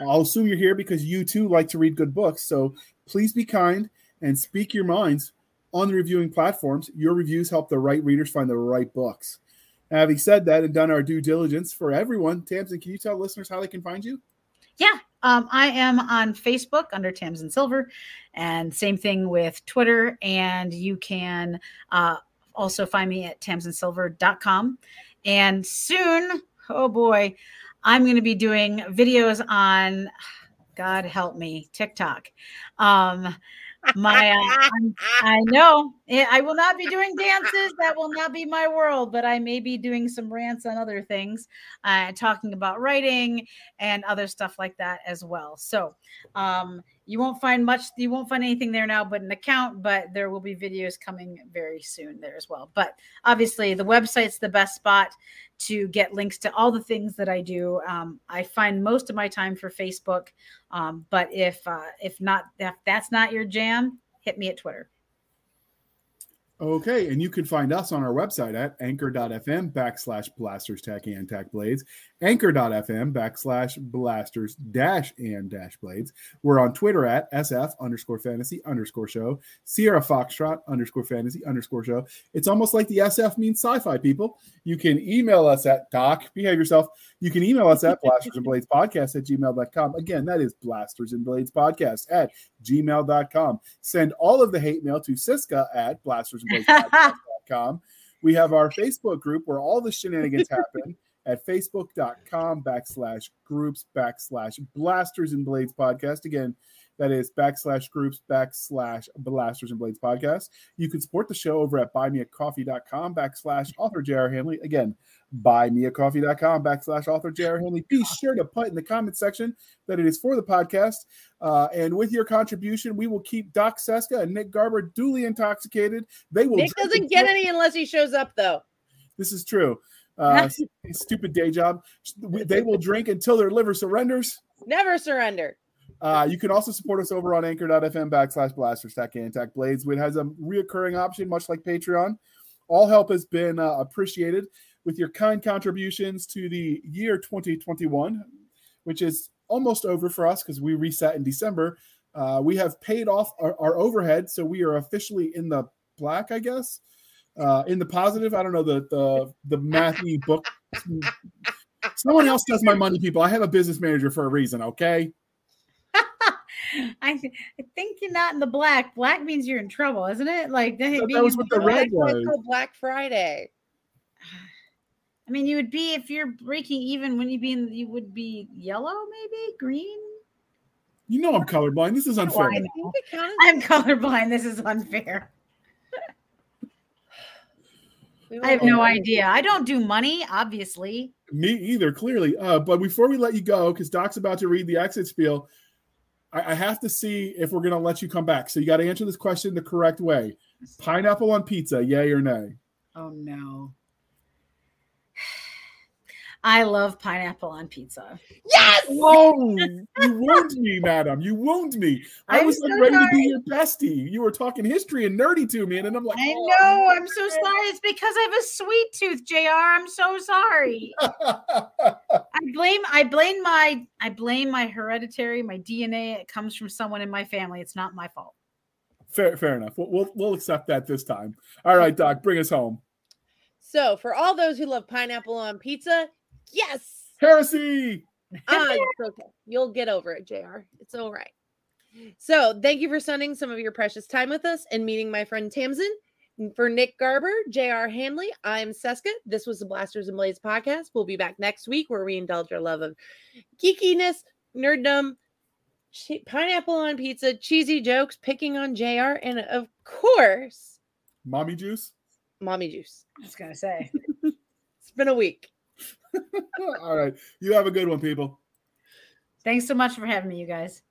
I'll assume you're here because you too like to read good books. So please be kind and speak your minds on the reviewing platforms. Your reviews help the right readers find the right books. Having said that and done our due diligence for everyone, Tamsin, can you tell listeners how they can find you? Yeah, um, I am on Facebook under Tamsin Silver, and same thing with Twitter. And you can uh, also find me at tamsinsilver.com. And soon, oh boy, I'm going to be doing videos on, God help me, TikTok. Um, my uh, I'm- know Eh, i will not be doing dances that will not be my world but i may be doing some rants on other things uh, talking about writing and other stuff like that as well. So um, you won't find much you won't find anything there now but an account but there will be videos coming very soon there as well but obviously the website's the best spot to get links to all the things that i do um, i find most of my time for facebook um, but if uh, if not if that's not your jam, hit me at Twitter. Okay, and you can find us on our website at anchor.fm backslash blasters tack and tack blades, anchor.fm backslash blasters dash and dash blades. We're on Twitter at SF underscore fantasy underscore show, Sierra Foxtrot underscore fantasy underscore show. It's almost like the SF means sci fi people. You can email us at doc, behave yourself. You can email us at blasters and blades podcast at gmail.com. Again, that is blasters and blades podcast at gmail.com. Send all of the hate mail to Cisca at blastersandbladespodcast.com. We have our Facebook group where all the shenanigans happen at facebook.com backslash groups backslash blasters and blades podcast. Again, that is backslash groups backslash blasters and blades podcast. You can support the show over at buymeacoffee.com backslash author J.R. Handley. Again, buymeacoffee.com backslash author J.R. Handley. Be sure to put in the comment section that it is for the podcast. Uh, and with your contribution, we will keep Doc Cisca and Nick Garber duly intoxicated. They will Nick doesn't get any unless he shows up, though. This is true. Uh, stupid day job. They will drink until their liver surrenders. Never surrender. Uh, you can also support us over on anchor.fm backslash blaster stack and tack blades, which has a reoccurring option, much like Patreon. All help has been uh, appreciated with your kind contributions to the year 2021, which is almost over for us because we reset in December. Uh, we have paid off our, our overhead, so we are officially in the black, I guess. Uh, in the positive, I don't know the the the mathy book. Someone else does my money, people. I have a business manager for a reason. Okay. I, th- I think you're not in the black. Black means you're in trouble, isn't it? Like that, That was what the red was. Black Friday. I mean, you would be if you're breaking even. Wouldn't you be? In, you would be yellow, maybe green. You know I'm colorblind. This is unfair. I I know. think it counted. I'm colorblind. This is unfair. I have no idea. I don't do money, obviously. Me either, clearly. Uh, but before we let you go, because Doc's about to read the exit spiel, I, I have to see if we're going to let you come back. So you got to answer this question the correct way. Pineapple on pizza, yay or nay? Oh no. I love pineapple on pizza. Yes. Whoa! you wound me, madam. You wound me. I I'm was like so ready to sorry. be your bestie. You were talking history and nerdy to me, and then I'm like, I oh, know. I'm so sorry. It's because I have a sweet tooth, Jr. I'm so sorry. I blame. I blame my. I blame my hereditary, my DNA. It comes from someone in my family. It's not my fault. fair, fair enough. We'll, we'll we'll accept that this time. All right, Doc, bring us home. So, for all those who love pineapple on pizza, yes. Heresy. Ah, it's okay. You'll get over it, JR. It's all right. So, thank you for spending some of your precious time with us and meeting my friend Tamsin. For Nick Garber, JR Handley, I'm Cisca. This was the Blasters and Blades podcast. We'll be back next week where we indulge our love of geekiness, nerddom, che- pineapple on pizza, cheesy jokes, picking on JR, and of course, Mommy juice. mommy juice. I was gonna say. It's been a week. All right. You have a good one, people. Thanks so much for having me, you guys.